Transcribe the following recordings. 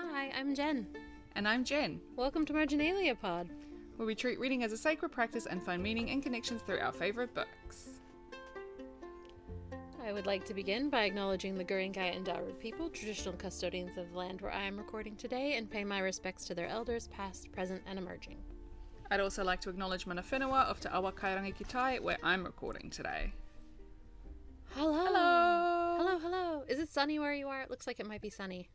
Hi, I'm Jen. And I'm Jen, Welcome to Marginalia Pod. where we treat reading as a sacred practice and find meaning and connections through our favourite books. I would like to begin by acknowledging the Guringai and Darug people, traditional custodians of the land where I am recording today, and pay my respects to their elders, past, present, and emerging. I'd also like to acknowledge Mana Whenua of Te Awa Kairangi ki Tai, where I'm recording today. Hello. Hello! Hello, hello. Is it sunny where you are? It looks like it might be sunny.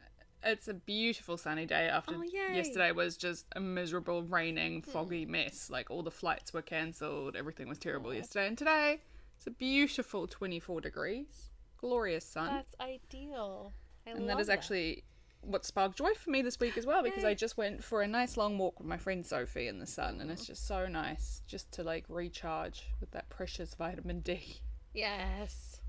It's a beautiful sunny day after Oh, yesterday was just a miserable, raining, hmm. foggy mess. Like all the flights were cancelled, everything was terrible yesterday. And today, it's a beautiful 24 degrees, glorious sun. That's ideal. I and that is actually what sparked joy for me this week as well because I just went for a nice long walk with my friend Sophie in the sun and it's just so nice just to like recharge with that precious vitamin D. Yes.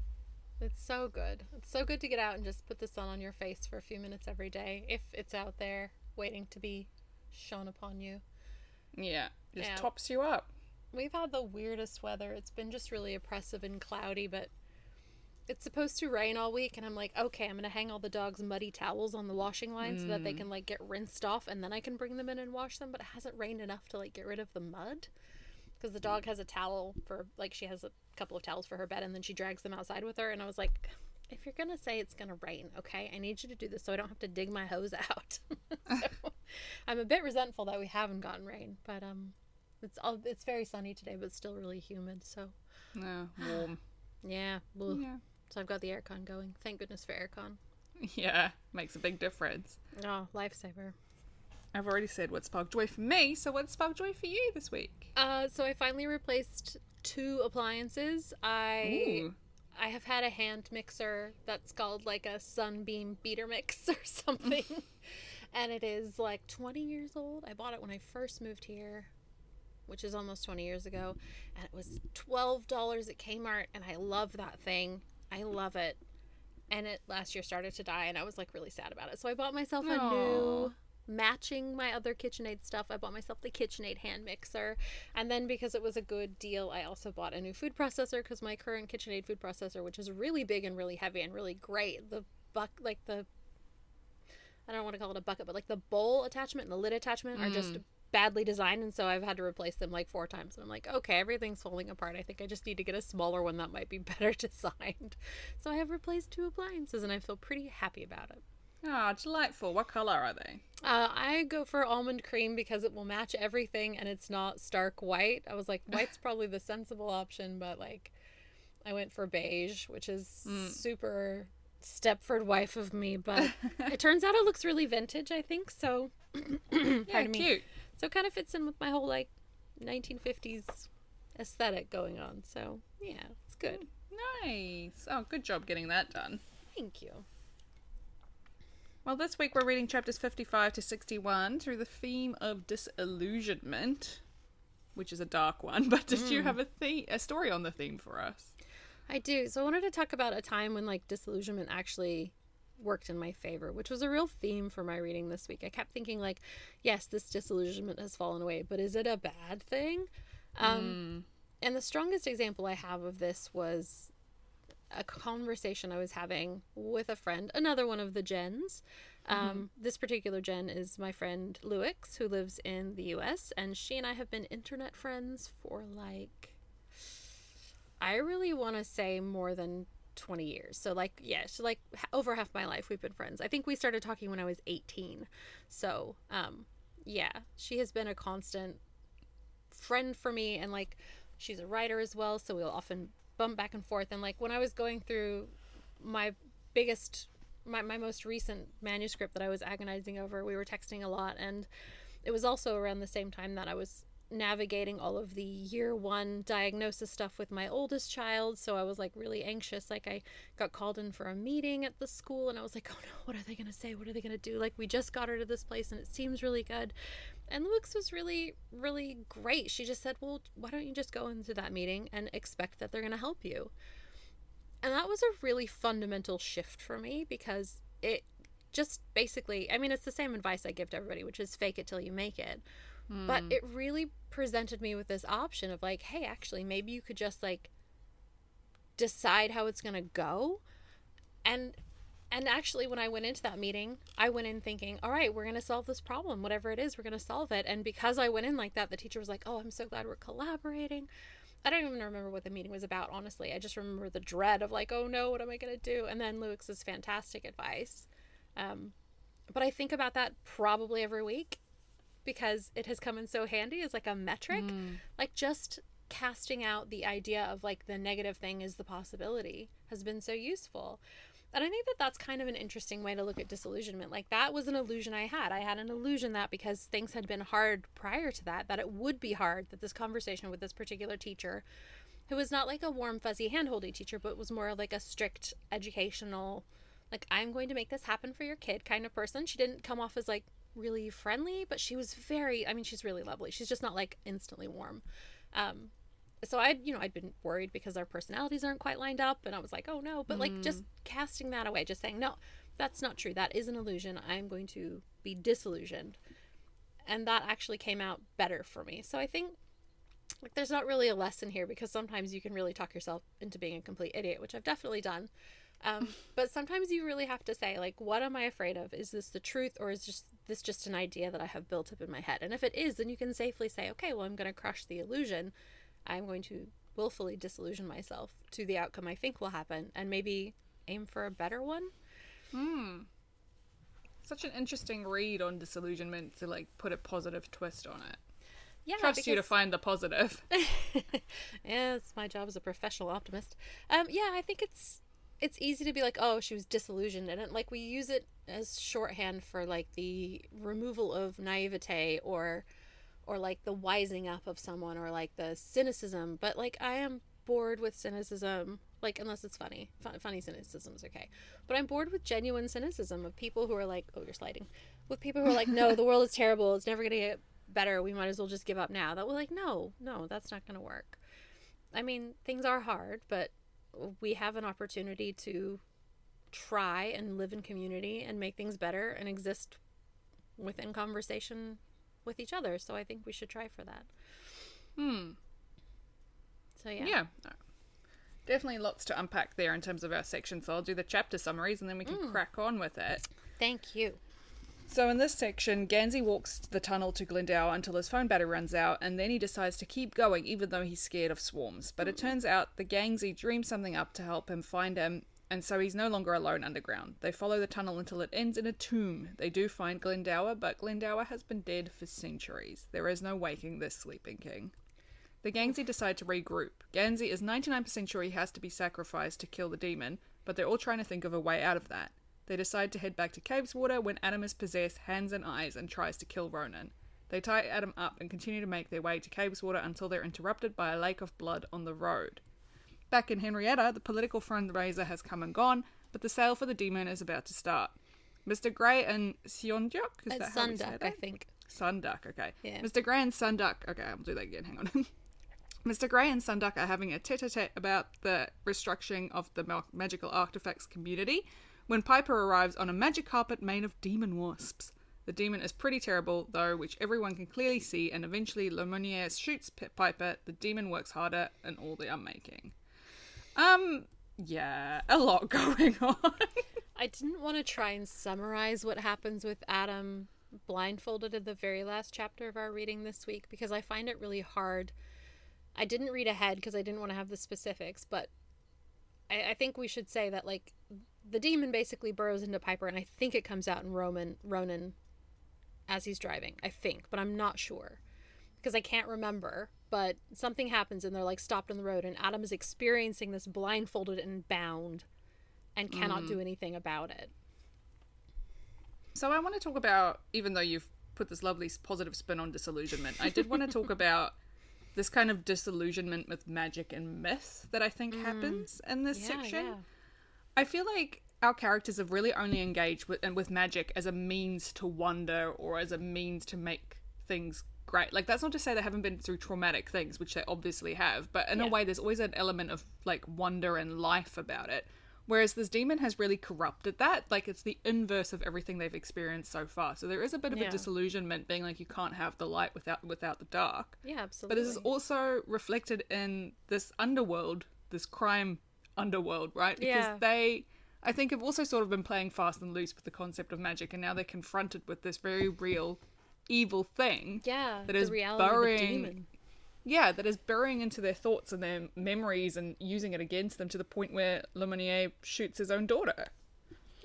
It's so good. It's so good to get out and just put the sun on your face for a few minutes every day if it's out there waiting to be shone upon you. Yeah, just Yeah. tops you up. We've had the weirdest weather. It's been just really oppressive and cloudy, but it's supposed to rain all week and I'm like, okay, I'm going to hang all the dogs muddy towels on the washing line so that they mm. can like get rinsed off and then I can bring them in and wash them, but it hasn't rained enough to like get rid of the mud because the dog mm. has a towel for like she has a couple of towels for her bed and then she drags them outside with her and I was like if you're gonna say it's gonna rain, okay, I need you to do this so I don't have to dig my hose out. so, I'm a bit resentful that we haven't gotten rain, but um, it's all it's very sunny today, but still really humid. So Yeah, warm. yeah, ugh. yeah. so I've got the aircon going. Thank goodness for aircon. Yeah, makes a big difference. Oh, lifesaver. I've already said what sparked joy for me, so what sparked joy for you this week? Uh, so I finally replaced two appliances. I Ooh. I have had a hand mixer that's called like a sunbeam beater mix or something. and it is like 20 years old. I bought it when I first moved here, which is almost 20 years ago. And it was $12 at Kmart. And I love that thing. I love it. And it last year started to die. And I was like really sad about it. So I bought myself a Aw. new matching my other KitchenAid stuff, I bought myself the KitchenAid hand mixer. And then because it was a good deal, I also bought a new food processor because my current KitchenAid food processor, which is really big and really heavy and really great, the buck like the I don't want to call it a bucket, but like the bowl attachment and the lid attachment are just mm. badly designed and so I've had to replace them like four times and I'm like, okay, everything's falling apart. I think I just need to get a smaller one that might be better designed. So I have replaced two appliances and I feel pretty happy about it. Ah, delightful. What colour are they? Uh, I go for almond cream because it will match everything and it's not stark white. I was like, white's probably the sensible option, but like, I went for beige, which is super Stepford wife of me. But it turns out it looks really vintage, I think. So, Yeah, cute. so it kind of fits in with my whole like 1950s aesthetic going on. So, yeah, it's good. Nice. Oh, good job getting that done. Thank you. Well, this week we're reading chapters 55 to 61 through the theme of disillusionment, which is a dark one. But did you have a theme, a story on the theme for us? I do. So I wanted to talk about a time when like disillusionment actually worked in my favor, which was a real theme for my reading this week. I kept thinking like, yes, this disillusionment has fallen away, but is it a bad thing? Um and the strongest example I have of this was a conversation I was having with a friend, another one of the Jens. Um, This particular Jen is my friend Luix, who lives in the US, and she and I have been internet friends for like I really want to say more than 20 years. So, like, yeah, so like over half my life we've been friends. I think we started talking when I was 18. So, um, yeah, she has been a constant friend for me. And like, she's a writer as well. So we'll often bump back and forth. And like, when I was going through my biggest, my, my most recent manuscript that I was agonizing over, we were texting a lot. And it was also around the same time that I was navigating all of the year one diagnosis stuff with my oldest child. So I was like really anxious. Like I got called in for a meeting at the school and I was like, oh no, what are they going to say? What are they going to do? Like we just got her to this place and it seems really good. And Luix was really, really great. She just said, well, why don't you just go into that meeting and expect that they're going to help you? And that was a really fundamental shift for me because it just basically, I mean, it's the same advice I give to everybody, which is fake it till you make it. But hmm. it really presented me with this option of like, hey, actually, maybe you could just like decide how it's going to go. And and actually, when I went into that meeting, I went in thinking, all right, we're going to solve this problem. Whatever it is, we're going to solve it. And because I went in like that, the teacher was like, oh, I'm so glad we're collaborating. I don't even remember what the meeting was about, honestly. I just remember the dread of, like, oh no, what am I going to do? And then Luix's fantastic advice. Um, but I think about that probably every week because it has come in so handy as like a metric. Mm. Like, just casting out the idea of like the negative thing is the possibility has been so useful. And I think that that's kind of an interesting way to look at disillusionment. Like that was an illusion I had. I had an illusion that because things had been hard prior to that, that it would be hard, that this conversation with this particular teacher, who was not like a warm, fuzzy, handholdy teacher, but was more like a strict educational, like, I'm going to make this happen for your kid kind of person. She didn't come off as like really friendly, but she was very, I mean, she's really lovely. She's just not like instantly warm. Um, so I'd, you know, I'd been worried because our personalities aren't quite lined up. And I was like, oh no. But like just casting that away, just saying, no, that's not true. That is an illusion. I'm going to be disillusioned. And that actually came out better for me. So I think like there's not really a lesson here because sometimes you can really talk yourself into being a complete idiot, which I've definitely done. Um, but sometimes you really have to say, like, what am I afraid of? Is this the truth or is just this just an idea that I have built up in my head? And if it is, then you can safely say, okay, well, I'm going to crush the illusion. I'm going to willfully disillusion myself to the outcome I think will happen and maybe aim for a better one. Hmm. Such an interesting read on disillusionment to like put a positive twist on it. Yeah, Trust you to find the positive. yes, my job as a professional optimist. Um, yeah, I think it's it's easy to be like, oh, she was disillusioned, and it, like we use it as shorthand for like the removal of naivete or or like the wising up of someone or like the cynicism. But like I am bored with cynicism, like unless it's funny. Fun, funny cynicism is okay, but I'm bored with genuine cynicism of people who are like, oh, you're sliding, with people who are like, no, the world is terrible, it's never gonna get better. We might as well just give up now. That we're like, no, no, that's not gonna work. I mean, things are hard, but we have an opportunity to try and live in community and make things better and exist within conversation with each other. So I think we should try for that. hmm. So yeah. Yeah. Definitely lots to unpack there in terms of our section. So I'll do the chapter summaries and then we can Mm. crack on with it. Thank you. So in this section, Gansey walks the tunnel to Glendower until his phone battery runs out, and then he decides to keep going even though he's scared of swarms. But it turns out the Gangsey dreamed something up to help him find him, and so he's no longer alone underground. They follow the tunnel until it ends in a tomb. They do find Glendower, but Glendower has been dead for centuries. There is no waking this sleeping king. The Gangsey decide to regroup. Gansey is 99% sure he has to be sacrificed to kill the demon, but they're all trying to think of a way out of that. They decide to head back to Cabeswater when Adam is possessed, hands and eyes, and tries to kill Ronan. They tie Adam up and continue to make their way to Cabeswater until they're interrupted by a lake of blood on the road. Back in Henrietta, the political fundraiser has come and gone, but the sale for the demon is about to start. Mr. Grey and Sionjuk, is It's that how we say Seondeok, that? I think. Seondeok, okay. Yeah. Mr. Grey and Seondeok, okay, I'll do that again, hang on. Mr. Grey and Seondeok are having a tete a tete about the restructuring of the magical artifacts community when Piper arrives on a magic carpet made of demon wasps. The demon is pretty terrible, though, which everyone can clearly see, and eventually Laumonier shoots Piper. The demon works harder, and all the unmaking. Um, yeah, a lot going on. I didn't want to try and summarize what happens with Adam blindfolded at the very last chapter of our reading this week because I find it really hard. I didn't read ahead because I didn't want to have the specifics, but I, I think we should say that like the demon basically burrows into Piper, and I think it comes out in Roman Ronan as he's driving. I think, but I'm not sure because I can't remember. But something happens, and they're like stopped on the road, and Adam is experiencing this blindfolded and bound, and cannot mm. do anything about it. So I want to talk about, even though you've put this lovely positive spin on disillusionment, I did want to talk about this kind of disillusionment with magic and myth that I think mm. happens in this Yeah, section. yeah. I feel like our characters have really only engaged with and with magic as a means to wonder or as a means to make things great. Like that's not to say they haven't been through traumatic things, which they obviously have, but in a way there's always an element of like wonder and life about it. Whereas this demon has really corrupted that. Like it's the inverse of everything they've experienced so far. So there is a bit of Yeah. a disillusionment being like you can't have the light without without the dark. Yeah, absolutely. But this is also reflected in this underworld, this crime underworld, right? Because Yeah. they I think have also sort of been playing fast and loose with the concept of magic, and now they're confronted with this very real evil thing. Yeah, that the is reality Yeah, that is burrowing into their thoughts and their memories and using it against them to the point where Laumonier shoots his own daughter.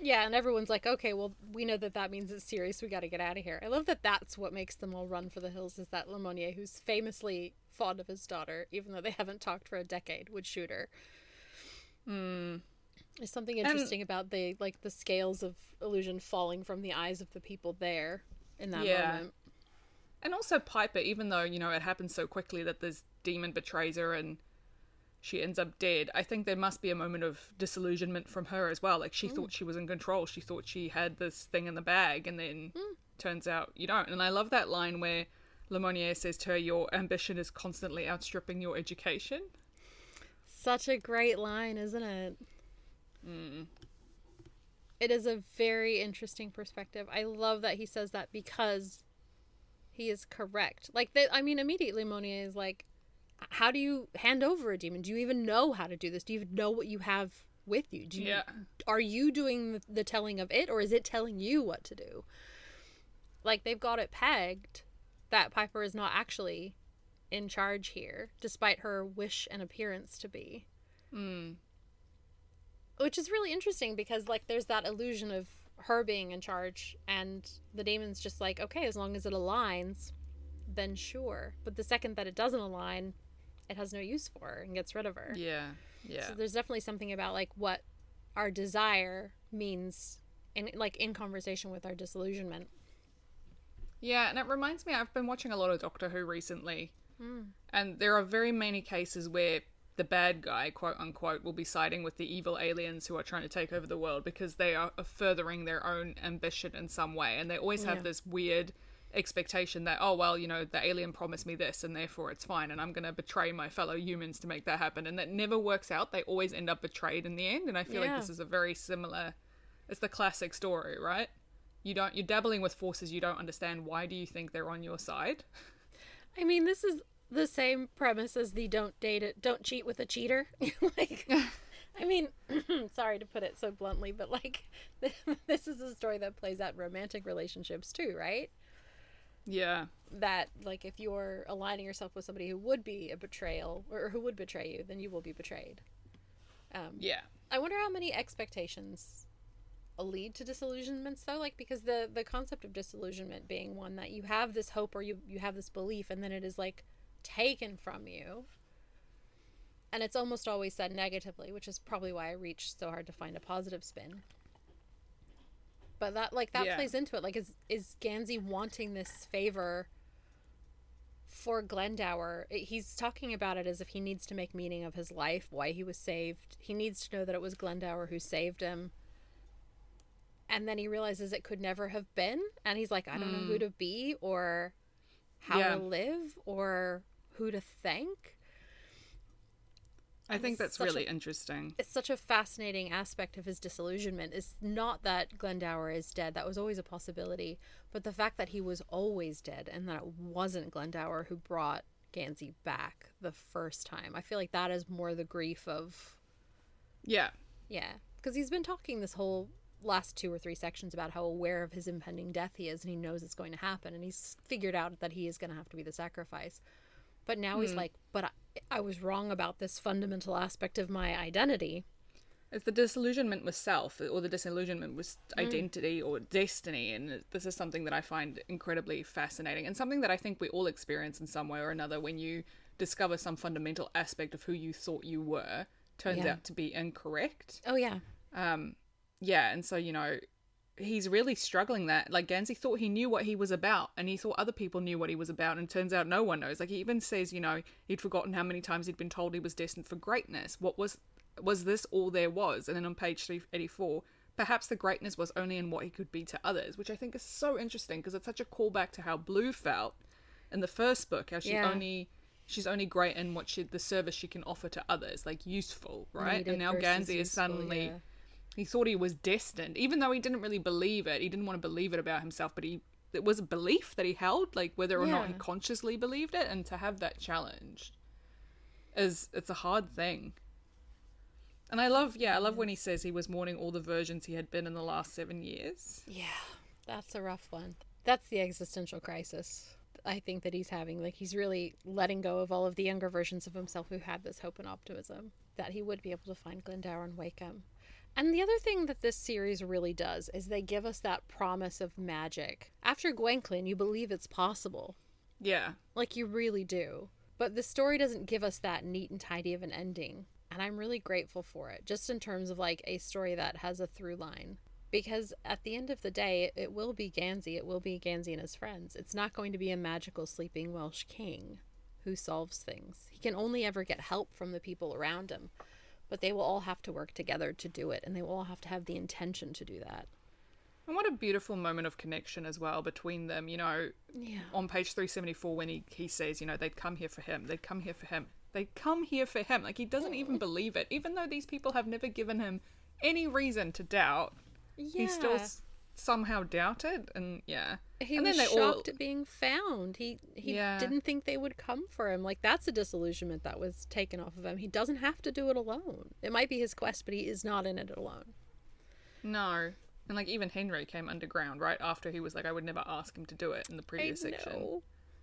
Yeah, and everyone's like, okay, well, we know that that means it's serious. We got to get out of here. I love that that's what makes them all run for the hills is that Laumonier, who's famously fond of his daughter, even though they haven't talked for a decade, would shoot her. Hmm. There's something interesting about the like the scales of illusion falling from the eyes of the people there in that Yeah. moment. And also Piper, even though, you know, it happens so quickly that this demon betrays her and she ends up dead, I think there must be a moment of disillusionment from her as well. Like she thought she was in control. She thought she had this thing in the bag and then turns out you don't. And I love that line where Laumonier says to her, Your ambition is constantly outstripping your education. Such a great line, isn't it? Mm. It is a very interesting perspective. I love that he says that because he is correct. Like, they, I mean, immediately Monier is like, "How do you hand over a demon? Do you even know how to do this? Do you even know what you have with you? Do you, Yeah. are you doing the, the telling of it, or is it telling you what to do?" Like they've got it pegged that Piper is not actually in charge here, despite her wish and appearance to be Mm. which is really interesting because like there's that illusion of her being in charge and the damon's just like okay as long as it aligns then sure but the second that it doesn't align it has no use for her and gets rid of her Yeah. Yeah. so there's definitely something about like what our desire means in like in conversation with our disillusionment Yeah, and it reminds me, I've been watching a lot of Doctor Who recently, Hmm. and there are very many cases where the bad guy, quote unquote, will be siding with the evil aliens who are trying to take over the world because they are furthering their own ambition in some way, and they always have Yeah. this weird expectation that oh well you know the alien promised me this and therefore it's fine and i'm going to betray my fellow humans to make that happen. And that never works out. They always end up betrayed in the end. And i feel like this is a very similar it's the classic story right? You don't you're dabbling with forces you don't understand. Why do you think they're on your side? I mean this is the same premise as the don't date it don't cheat with a cheater. Like i mean sorry to put it so bluntly but like this is a story that plays out in romantic relationships too right? Yeah. That like if you're aligning yourself with somebody who would be a betrayal or who would betray you then you will be betrayed. Um yeah. I wonder how many expectations lead to disillusionments though like because the the concept of disillusionment being one that you have this hope or you you have this belief and then it is like taken from you. And it's almost always said negatively which is probably why i reach so hard to find a positive spin. But that like that Yeah. plays into it. Like is is Gansey wanting this favor for Glendower? He's talking about it as if he needs to make meaning of his life why he was saved. He needs to know that it was Glendower who saved him. And then he realizes it could never have been. And he's like i don't know who to be or how Mm. Yeah. to live or who to thank. I think that's such a- really interesting. It's such a fascinating aspect of his disillusionment. It's not that Glendower is dead. That was always a possibility. But the fact that he was always dead and that it wasn't Glendower who brought Gansey back the first time I feel like that is more the grief of yeah. Yeah. Because he's been talking this whole last two or three sections about how aware of his impending death he is and he knows it's going to happen and he's figured out that he is going to have to be the sacrifice but now he's like but I, I was wrong about this fundamental aspect of my identity It's the disillusionment with self, or the disillusionment with identity or destiny, and this is something that I find incredibly fascinating, and something that I think we all experience in some way or another when you discover some fundamental aspect of who you thought you were turns Yeah. out to be incorrect. oh yeah Um, yeah, and so you know, he's really struggling that. Like Gansey thought he knew what he was about, and he thought other people knew what he was about, and turns out no one knows. Like he even says, you know, he'd forgotten how many times he'd been told he was destined for greatness. What was was this all there was? And then on page three eighty four. Perhaps the greatness was only in what he could be to others, which I think is so interesting because it's such a callback to how Blue felt in the first book, how she Yeah. only she's only great in what she the service she can offer to others, like useful, right? Needed and now Gansey is suddenly yeah. He thought he was destined, even though he didn't really believe it. He didn't want to believe it about himself, but he it was a belief that he held, like whether or not he consciously believed it, and to have that challenge is it's a hard thing. And I love, yeah, I love when he says he was mourning all the versions he had been in the last seven years. Yeah, that's a rough one. That's the existential crisis I think that he's having. Like, he's really letting go of all of the younger versions of himself who had this hope and optimism that he would be able to find Glendower and wake him. And the other thing that this series really does is they give us that promise of magic. After Gwenllian, you believe it's possible. Yeah. Like, you really do. But the story doesn't give us that neat and tidy of an ending. And I'm really grateful for it, just in terms of like a story that has a through line. Because at the end of the day, it will be Gansey. It will be Gansey and his friends. It's not going to be a magical sleeping Welsh king who solves things. He can only ever get help from the people around him. But they will all have to work together to do it, and they will all have to have the intention to do that. And what a beautiful moment of connection as well between them. You know, Yeah. on page 374, when he, he says, you know, they'd come here for him, they'd come here for him, they'd come here for him. Like, he doesn't even believe it. Even though these people have never given him any reason to doubt, Yeah. he still somehow doubted. And yeah. he and was shocked all- at being found. He he Yeah. didn't think they would come for him. Like that's a disillusionment that was taken off of him. He doesn't have to do it alone. It might be his quest, but he is not in it alone. No. And like, even Henry came underground right after he was like, I would never ask him to do it in the previous section.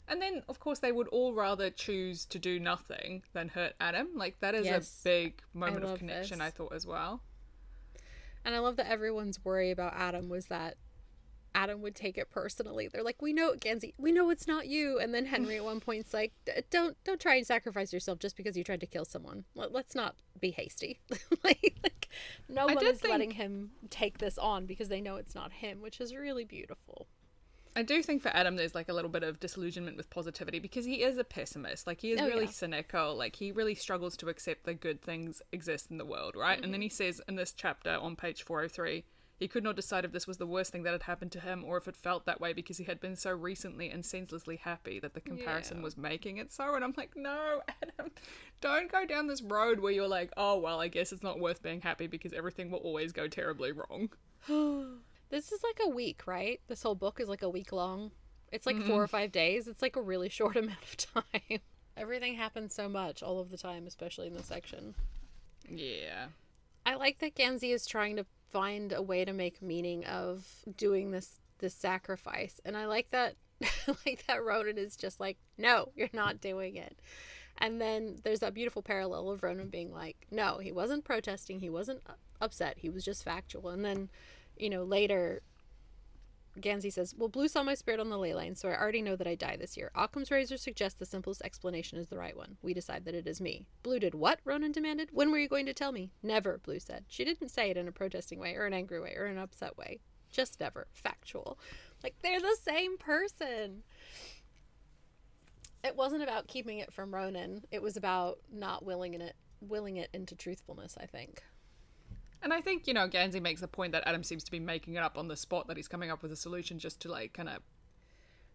And then, of course, they would all rather choose to do nothing than hurt Adam. Like, that is Yes. a big moment of connection, this. I thought, as well. And I love that everyone's worry about Adam was that Adam would take it personally. They're like, "We know, Gansey, we know it's not you." And then Henry at one point's like, "Don't don't try and sacrifice yourself just because you tried to kill someone. Let, let's not be hasty." like, like, no one is think- letting him take this on because they know it's not him, which is really beautiful. I do think for Adam, there's like a little bit of disillusionment with positivity because he is a pessimist. Like, he is Oh, really yeah. cynical. Like, he really struggles to accept that good things exist in the world, right? And then Mm-hmm. he says in this chapter on page 403, he could not decide if this was the worst thing that had happened to him or if it felt that way because he had been so recently and senselessly happy that the comparison Yeah. was making it so. And I'm like, no, Adam, don't go down this road where you're like, oh, well, I guess it's not worth being happy because everything will always go terribly wrong. This is like a week, right? This whole book is like a week long. It's like Mm-hmm. four or five days. It's like a really short amount of time. Everything happens so much all of the time, especially in this section. Yeah. I like that Gansey is trying to find a way to make meaning of doing this this sacrifice, and I like that. like that Ronan is just like, no, you're not doing it. And then there's that beautiful parallel of Ronan being like, no, he wasn't protesting, he wasn't upset, he was just factual. And then, you know, later, Gansey says, Well, Blue saw my spirit on the ley line, so I already know that I die this year. Occam's razor suggests the simplest explanation is the right one. We decide that it is me. Blue did what? Ronan demanded. When were you going to tell me? Never, Blue said. She didn't say it in a protesting way, or an angry way, or an upset way. Just never. Factual. Like, they're the same person. It wasn't about keeping it from Ronan. It was about not willing it willing it into truthfulness, I think. And I think, you know, Gansey makes the point that Adam seems to be making it up on the spot that he's coming up with a solution just to, like, kind of,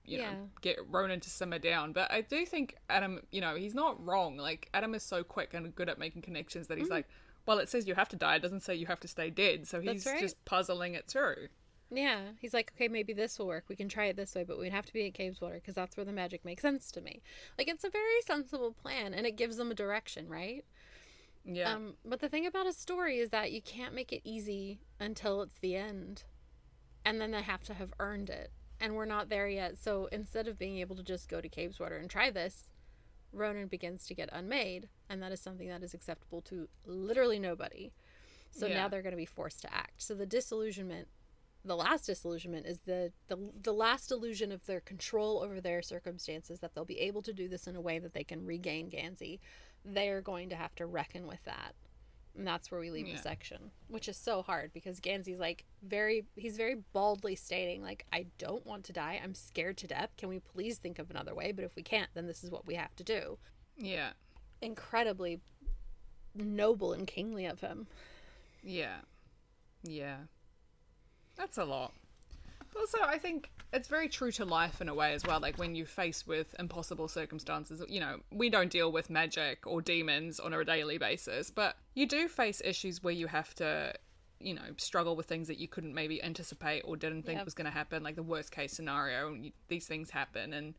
you Yeah. know, get Ronan to simmer down. But I do think Adam, you know, he's not wrong. Like, Adam is so quick and good at making connections that he's Mm-hmm. like, well, it says you have to die. It doesn't say you have to stay dead. So he's right. just puzzling it through. Yeah, he's like, okay, maybe this will work. We can try it this way, but we'd have to be at Cabeswater because that's where the magic makes sense to me. Like, it's a very sensible plan, and it gives them a direction, right? Yeah. Um, but the thing about a story is that you can't make it easy until it's the end, and then they have to have earned it, and we're not there yet. So instead of being able to just go to Cabeswater and try this, Ronan begins to get unmade, and that is something that is acceptable to literally nobody. So Yeah. now they're going to be forced to act. So the disillusionment, the last disillusionment, is the, the the last illusion of their control over their circumstances that they'll be able to do this in a way that they can regain Gansey. They're going to have to reckon with that. And that's where we leave Yeah. the section, which is so hard because Gansey's like very, he's very baldly stating, like, I don't want to die. I'm scared to death. Can we please think of another way? But if we can't, then this is what we have to do. yeah. Incredibly noble and kingly of him. Yeah. Yeah. That's a lot. Also, I think it's very true to life in a way as well. Like when you face with impossible circumstances, you know, we don't deal with magic or demons on a daily basis, but you do face issues where you have to, you know, struggle with things that you couldn't maybe anticipate or didn't think Yep. was going to happen, like the worst case scenario. And you, these things happen, and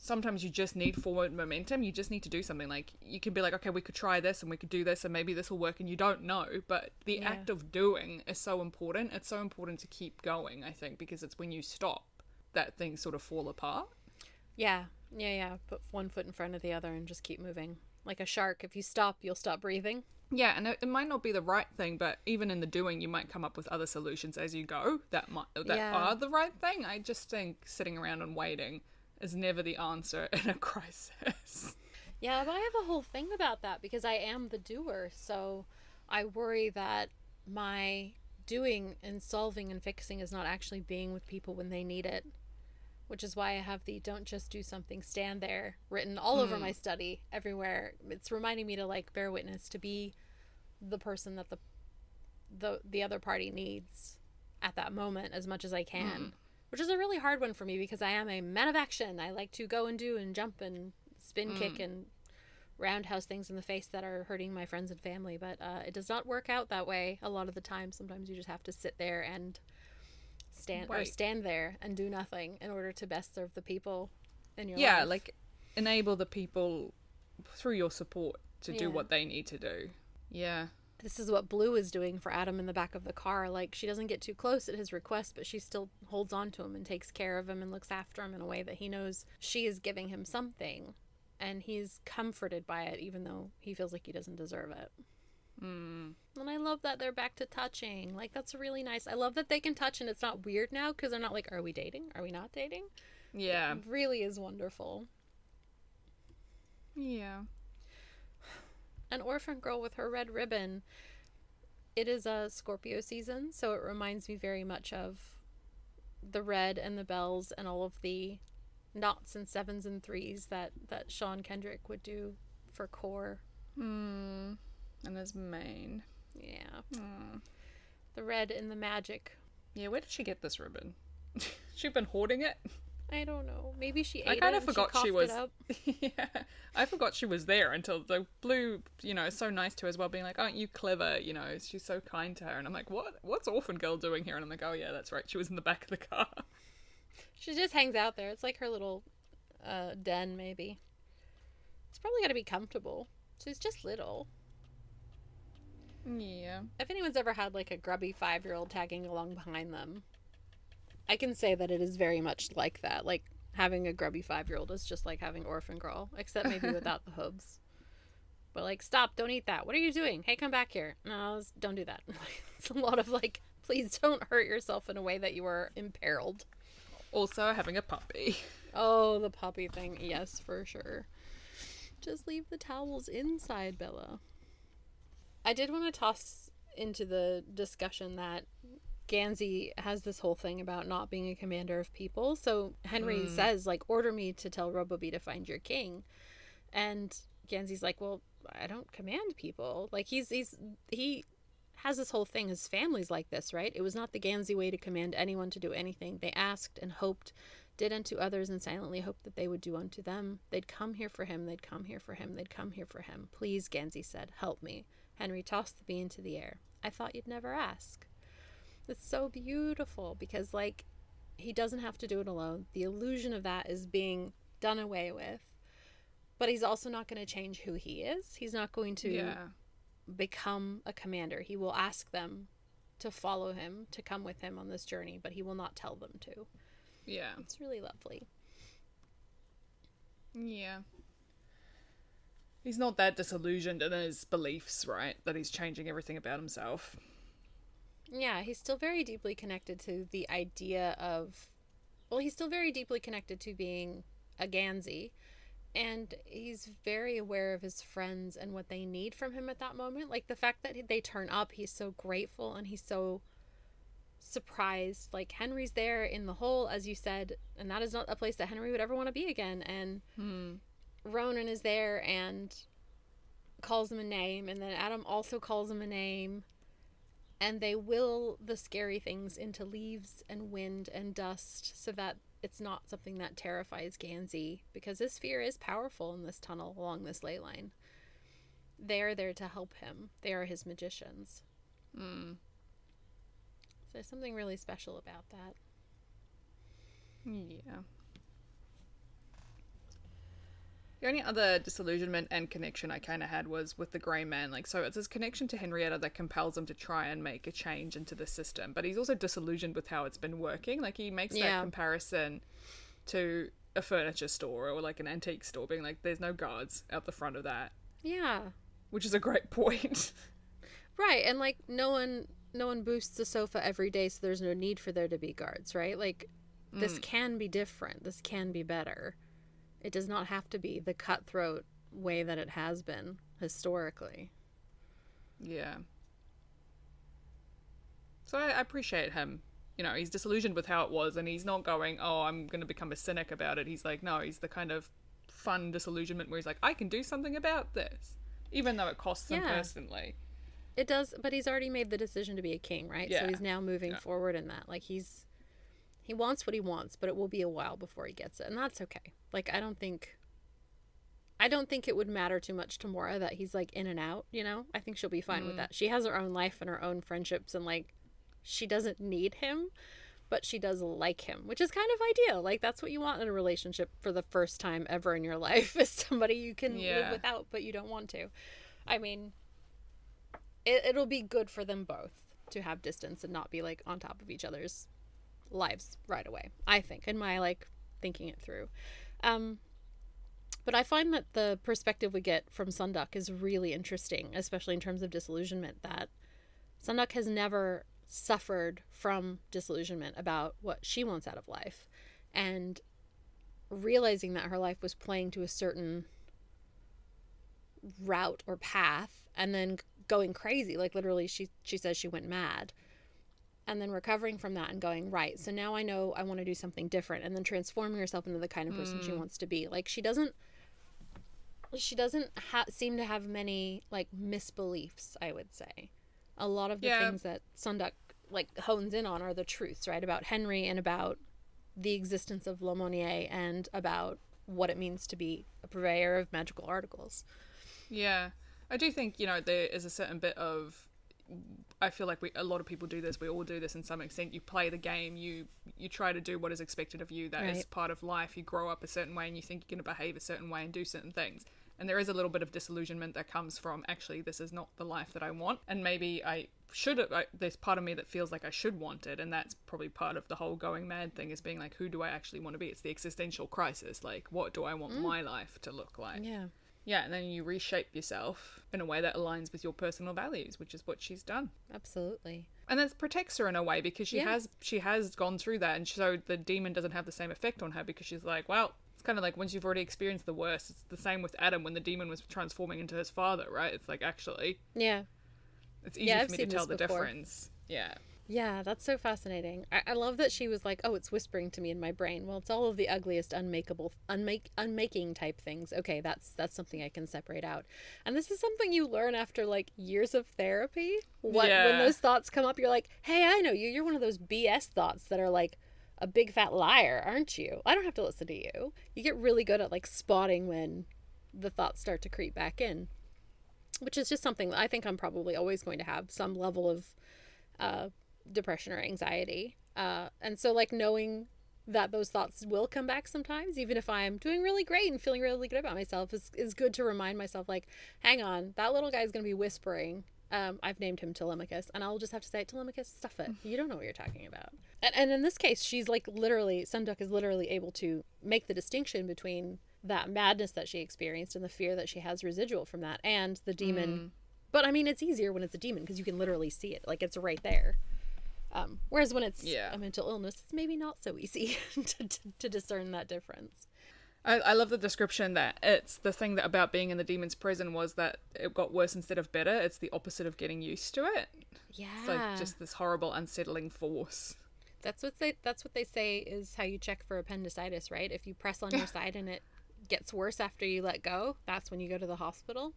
sometimes you just need forward momentum. You just need to do something. Like you can be like, okay, we could try this and we could do this and maybe this will work and you don't know. But the Yeah. act of doing is so important. It's so important to keep going, I think, because it's when you stop that things sort of fall apart. Yeah, yeah, yeah. Put one foot in front of the other and just keep moving. Like a shark, if you stop, you'll stop breathing. Yeah, and it, it might not be the right thing, but even in the doing, you might come up with other solutions as you go that might that Yeah. are the right thing. I just think sitting around and waiting is never the answer in a crisis. Yeah, but I have a whole thing about that because I am the doer. So I worry that my doing and solving and fixing is not actually being with people when they need it. Which is why I have the don't just do something, stand there written all over mm. my study everywhere. It's reminding me to like bear witness to be the person that the the the other party needs at that moment as much as I can. Mm. Which is a really hard one for me because I am a man of action. I like to go and do and jump and spin kick mm. and roundhouse things in the face that are hurting my friends and family. But uh, it does not work out that way a lot of the time. Sometimes you just have to sit there and stand or stand there and do nothing in order to best serve the people in your yeah, life. like enable the people through your support to Yeah. do what they need to do. Yeah. this is what Blue is doing for Adam in the back of the car. Like she doesn't get too close at his request, but she still holds on to him and takes care of him and looks after him in a way that he knows she is giving him something, and he's comforted by it, even though he feels like he doesn't deserve it. Mm. And I love that they're back to touching. Like that's really nice. I love that they can touch and it's not weird now because they're not like, are we dating? Are we not dating? Yeah. It really is wonderful. Yeah. an orphan girl with her red ribbon. It is a Scorpio season, so it reminds me very much of the red and the bells and all of the knots and sevens and threes that that Sean Kendrick would do for Corr. Hmm. And his mane. Yeah, Hmm. the red and the magic. Yeah, where did she get this ribbon? She'd been hoarding it. I don't know. Maybe she ate I it. kind of forgot she coughed was. It up. yeah, I forgot she was there until the blue, you know, so nice to her as well, being like, "Aren't you clever?" You know, she's so kind to her, and I'm like, "What? What's Orphan Girl doing here?" And I'm like, "Oh yeah, that's right. She was in the back of the car." She just hangs out there. It's like her little uh, den, maybe. It's probably got to be comfortable. She's just little. Yeah. if anyone's ever had like a grubby five year old tagging along behind them, I can say that it is very much like that. Like having a grubby five year old is just like having orphan girl, except maybe without the hooves. But like, stop! Don't eat that. What are you doing? Hey, come back here. No, don't do that. it's a lot of like, please don't hurt yourself in a way that you are imperiled. Also having a puppy. Oh, the puppy thing. Yes, for sure. Just leave the towels inside, Bella. I did want to toss into the discussion that Gansey has this whole thing about not being a commander of people. So Henry hmm. says, like, order me to tell Robobee to find your king. And Gansey's like, well, I don't command people. Like, he's, he's, he has this whole thing. His family's like this, right? It was not the Gansey way to command anyone to do anything. They asked and hoped did unto others and silently hoped that they would do unto them. They'd come here for him, they'd come here for him, they'd come here for him. Please, Gansey said, help me. Henry tossed the bee into the air. I thought you'd never ask. It's so beautiful because, like, he doesn't have to do it alone. The illusion of that is being done away with. But he's also not going to change who he is. He's not going to Yeah. become a commander. He will ask them to follow him, to come with him on this journey, but he will not tell them to. Yeah. It's really lovely. Yeah. He's not that disillusioned in his beliefs, right? That he's changing everything about himself. Yeah, he's still very deeply connected to the idea of. Well, he's still very deeply connected to being a Gansey. And he's very aware of his friends and what they need from him at that moment. Like the fact that they turn up, he's so grateful and he's so surprised. Like Henry's there in the hole, as you said, and that is not a place that Henry would ever want to be again. And Hmm. Ronan is there and calls him a name, and then Adam also calls him a name. And they will the scary things into leaves and wind and dust so that it's not something that terrifies Gansey because his fear is powerful in this tunnel along this ley line. They're there to help him, they are his magicians. Hmm. So there's something really special about that. Yeah. The only other disillusionment and connection I kind of had was with the Grey Man. Like, so it's his connection to Henrietta that compels him to try and make a change into the system, but he's also disillusioned with how it's been working. Like, he makes Yeah. that comparison to a furniture store or like an antique store, being like, there's no guards out the front of that, Yeah. which is a great point. Right, and like no one no one boosts the sofa every day so there's no need for there to be guards, right? Like this mm. can be different. This can be better. It does not have to be the cutthroat way that it has been historically. yeah. So I, I appreciate him. You know, he's disillusioned with how it was, and he's not going, "Oh, I'm going to become a cynic about it." He's like, no, he's the kind of fun disillusionment where he's like, "I can do something about this," even though it costs him personally. It does, but he's already made the decision to be a king, right? Yeah. So he's now moving Yeah. forward in that. Like he's he wants what he wants, but it will be a while before he gets it, and that's okay. Like I don't think I don't think it would matter too much to Maura that he's like in and out, you know? I think she'll be fine with mm. that. She has her own life and her own friendships and like she doesn't need him, but she does like him, which is kind of ideal. Like that's what you want in a relationship for the first time ever in your life is somebody you can live without but you don't want to. I mean, it, it'll be good for them both to have distance and not be like on top of each other's lives right away i think in my like thinking it through. Um but i find that the perspective we get from Seondeok is really interesting especially in terms of disillusionment that Seondeok has never suffered from disillusionment about what she wants out of life and realizing that her life was playing to a certain route or path and then going crazy like literally she she says she went mad and then recovering from that and going right so now i know i want to do something different and then transforming herself into the kind of person she mm. wants to be like she doesn't she doesn't ha- seem to have many like misbeliefs i would say a lot of the Yeah. things that Seondeok like hones in on are the truths right about henry and about the existence of Laumonier and about what it means to be a purveyor of magical articles Yeah, I do think you know there is a certain bit of. I feel like we a lot of people do this. We all do this in some extent. You play the game. You you try to do what is expected of you. That is Right. part of life. You grow up a certain way, and you think you're going to behave a certain way and do certain things. And there is a little bit of disillusionment that comes from actually this is not the life that I want, and maybe I should. I, there's part of me that feels like I should want it, and that's probably part of the whole going mad thing is being like, who do I actually want to be? It's the existential crisis. Like, what do I want mm. my life to look like? yeah Yeah, and then you reshape yourself in a way that aligns with your personal values, which is what she's done. absolutely And that protects her in a way because she Yeah. has she has gone through that, and so the demon doesn't have the same effect on her because she's like, well, it's kind of like once you've already experienced the worst. It's the same with Adam when the demon was transforming into his father, right? It's like actually, yeah it's easy Yeah, for I've me to tell the before. difference. Yeah, Yeah, that's so fascinating. I, I love that she was like, "Oh, it's whispering to me in my brain." Well, it's all of the ugliest, unmakeable, unmake, unmaking type things. Okay, that's that's something I can separate out. And this is something you learn after like years of therapy. What when those thoughts come up, you're like, "Hey, I know you. You're one of those BS thoughts that are like a big fat liar, aren't you? I don't have to listen to you." You get really good at like spotting when the thoughts start to creep back in, which is just something that I think I'm probably always going to have some level of uh, depression or anxiety. Uh, and so, like, knowing that those thoughts will come back sometimes, even if I'm doing really great and feeling really good about myself, is, is good to remind myself, like, hang on, that little guy's going to be whispering. Um, I've named him Telemachus, and I'll just have to say, Telemachus, stuff it. You don't know what you're talking about. And, and in this case, she's like literally, Seondeok is literally able to make the distinction between that madness that she experienced and the fear that she has residual from that and the demon but I mean, it's easier when it's a demon because you can literally see it. Like, it's right there. Um, whereas when it's Yeah. a mental illness, it's maybe not so easy to, to, to discern that difference. I, I love the description that it's the thing that about being in the demon's prison was that it got worse instead of better. It's the opposite of getting used to it. Yeah. It's like just this horrible, unsettling force. That's what they that's what they say is how you check for appendicitis, right? If you press on your side and it gets worse after you let go, that's when you go to the hospital.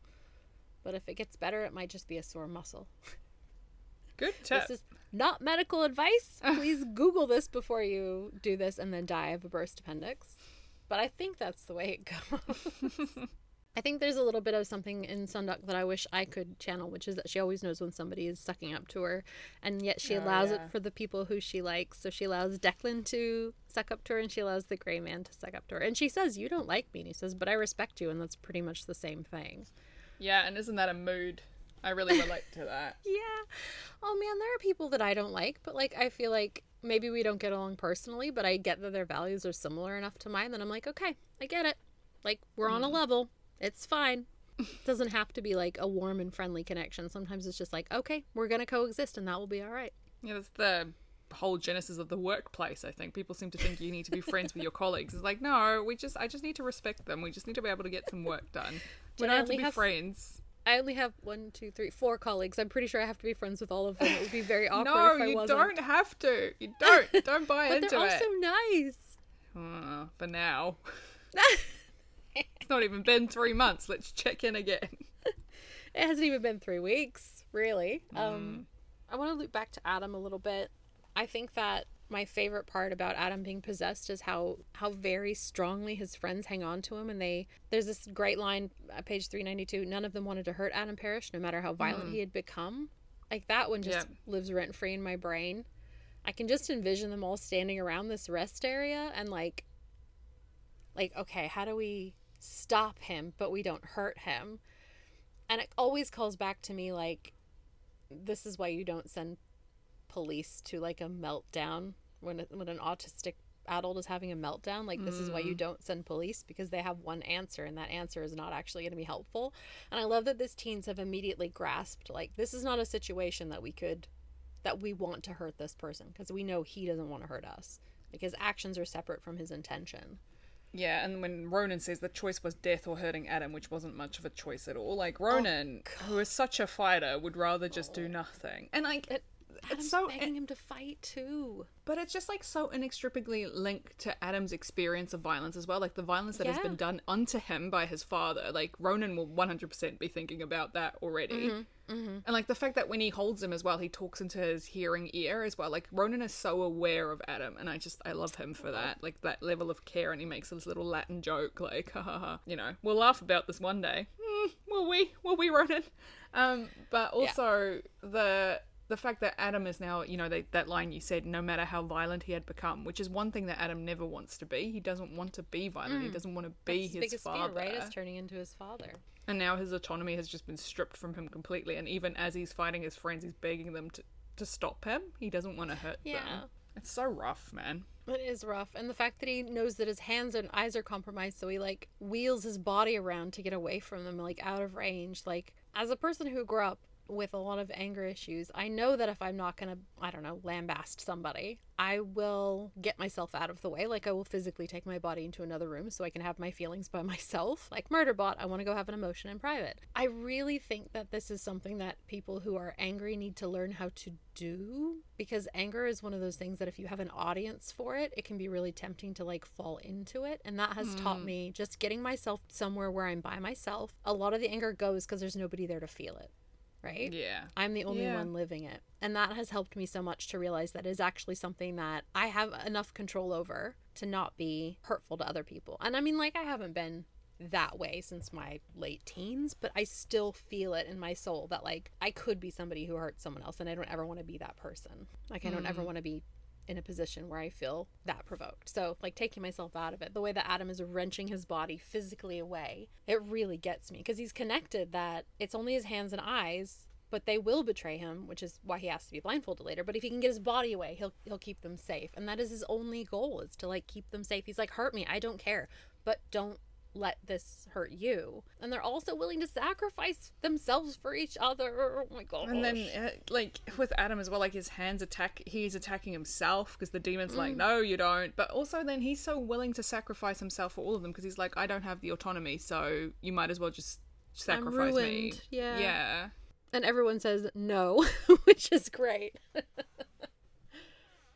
But if it gets better, it might just be a sore muscle. Good tip. This is not medical advice. Please Google this before you do this and then die of a burst appendix. But I think that's the way it goes. I think there's a little bit of something in Seondeok that I wish I could channel, which is that she always knows when somebody is sucking up to her, and yet she Oh, allows yeah. it for the people who she likes. So she allows Declan to suck up to her, and she allows the gray man to suck up to her. And she says, "You don't like me," and he says, "But I respect you," and that's pretty much the same thing. Yeah, and isn't that a mood? I really relate to that. Yeah. Oh man, there are people that I don't like, but like I feel like maybe we don't get along personally, but I get that their values are similar enough to mine. Then I'm like, okay, I get it. Like we're on a mm-hmm. level. It's fine. Doesn't have to be like a warm and friendly connection. Sometimes it's just like, okay, we're gonna coexist, and that will be all right. Yeah, that's the whole genesis of the workplace. I think people seem to think you need to be friends with your colleagues. It's like, no, we just I just need to respect them. We just need to be able to get some work done. We don't have to be have- friends. I only have one, two, three, four colleagues. I'm pretty sure I have to be friends with all of them. It would be very awkward No, if I you wasn't. don't have to. You don't. Don't buy it. but into they're also it. nice. Uh, for now. it's not even been three months. Let's check in again. It hasn't even been three weeks, really. Um, I want to loop back to Adam a little bit. I think that my favorite part about Adam being possessed is how how very strongly his friends hang on to him, and they there's this great line, page three ninety two. None of them wanted to hurt Adam Parrish, no matter how violent mm. he had become. Like that one just Yeah. lives rent free in my brain. I can just envision them all standing around this rest area and like, like okay, how do we stop him but we don't hurt him? and it always calls back to me like this is why you don't send police to like a meltdown when when an autistic adult is having a meltdown like this is why you mm. don't send police because they have one answer and that answer is not actually going to be helpful. And i love that these teens have immediately grasped like this is not a situation that we could that we want to hurt this person because we know he doesn't want to hurt us. Like his actions are separate from his intention. Yeah, and when Ronan says the choice was death or hurting Adam, which wasn't much of a choice at all, like oh, Ronan, who is such a fighter, would rather just do oh. nothing. And like, it, Adam's so, begging him to fight too but it's just like so inextricably linked to Adam's experience of violence as well. Like the violence that has been done unto him by his father. Like Ronan will one hundred percent be thinking about that already. Mm-hmm, And like the fact that when he holds him as well, he talks into his hearing ear as well. Like Ronan is so aware of Adam, and I just I love him for that. Like that level of care, and he makes this little Latin joke, like ha ha ha. You know, we'll laugh about this one day. Mm, will we? Will we, Ronan? Um, but also the the fact that Adam is now, you know, they, that line you said, no matter how violent he had become, which is one thing that Adam never wants to be. He doesn't want to be violent. He doesn't want to be Mm. That's his his father. fear, right? Is turning into his father. And now his autonomy has just been stripped from him completely. And even as he's fighting his friends, he's begging them to, to stop him. He doesn't want to hurt Yeah. them. It's so rough, man. It is rough. And the fact that he knows that his hands and eyes are compromised, so he like wheels his body around to get away from them, like out of range. Like, as a person who grew up with a lot of anger issues, I know that if I'm not gonna, I don't know, lambast somebody, I will get myself out of the way. Like, I will physically take my body into another room so I can have my feelings by myself. Like, Murderbot, I want to go have an emotion in private. I really think that this is something that people who are angry need to learn how to do because anger is one of those things that if you have an audience for it, it can be really tempting to like fall into it. And that has taught hmm. me just getting myself somewhere where I'm by myself. A lot of the anger goes because there's nobody there to feel it, right? Yeah. I'm the only Yeah. one living it. And that has helped me so much to realize that is actually something that I have enough control over to not be hurtful to other people. And I mean, like, I haven't been that way since my late teens, but I still feel it in my soul that, like, I could be somebody who hurts someone else, and I don't ever want to be that person. Like, I don't ever mm. want to be in a position where I feel that provoked. So, like, taking myself out of it, the way that Adam is wrenching his body physically away, it really gets me because he's connected that it's only his hands and eyes but they will betray him, which is why he has to be blindfolded later. But if he can get his body away, he'll he'll keep them safe, and that is his only goal is to like keep them safe. He's like, hurt me, I don't care, but don't let this hurt you. And they're also willing to sacrifice themselves for each other. Oh my god! And then, uh, like with Adam as well, like his hands attack. He's attacking himself because the demon's Mm. like, "No, you don't." But also, then he's so willing to sacrifice himself for all of them because he's like, "I don't have the autonomy, so you might as well just sacrifice me." Yeah. Yeah. and everyone says no, which is great.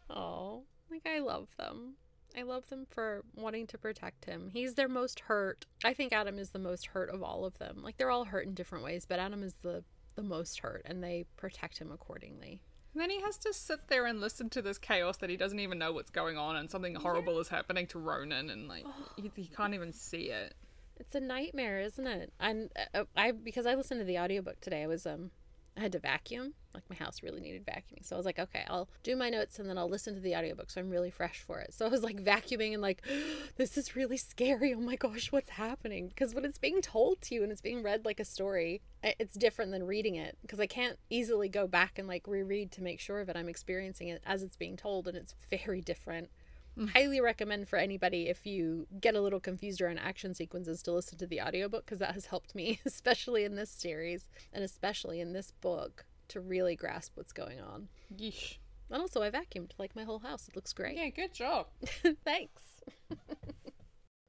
oh, like I love them. I love them for wanting to protect him. He's their most hurt. I think Adam is the most hurt of all of them. Like they're all hurt in different ways, but Adam is the the most hurt and they protect him accordingly. And then he has to sit there and listen to this chaos that he doesn't even know what's going on, and something horrible is happening to Ronan, and like he, he can't even see it. It's a nightmare, isn't it? And uh, I because I listened to the audiobook today. I was um I had to vacuum. Like my house really needed vacuuming. So I was like, okay, I'll do my notes and then I'll listen to the audiobook so I'm really fresh for it. So I was like vacuuming and like this is really scary. Oh my gosh, what's happening? Because when it's being told to you and it's being read like a story, it's different than reading it because I can't easily go back and like reread to make sure that I'm experiencing it as it's being told and it's very different. Mm. highly recommend for anybody if you get a little confused around action sequences to listen to the audiobook because that has helped me especially in this series and especially in this book to really grasp what's going on. Yeesh. and also i vacuumed like my whole house. It looks great. Yeah good job. Thanks.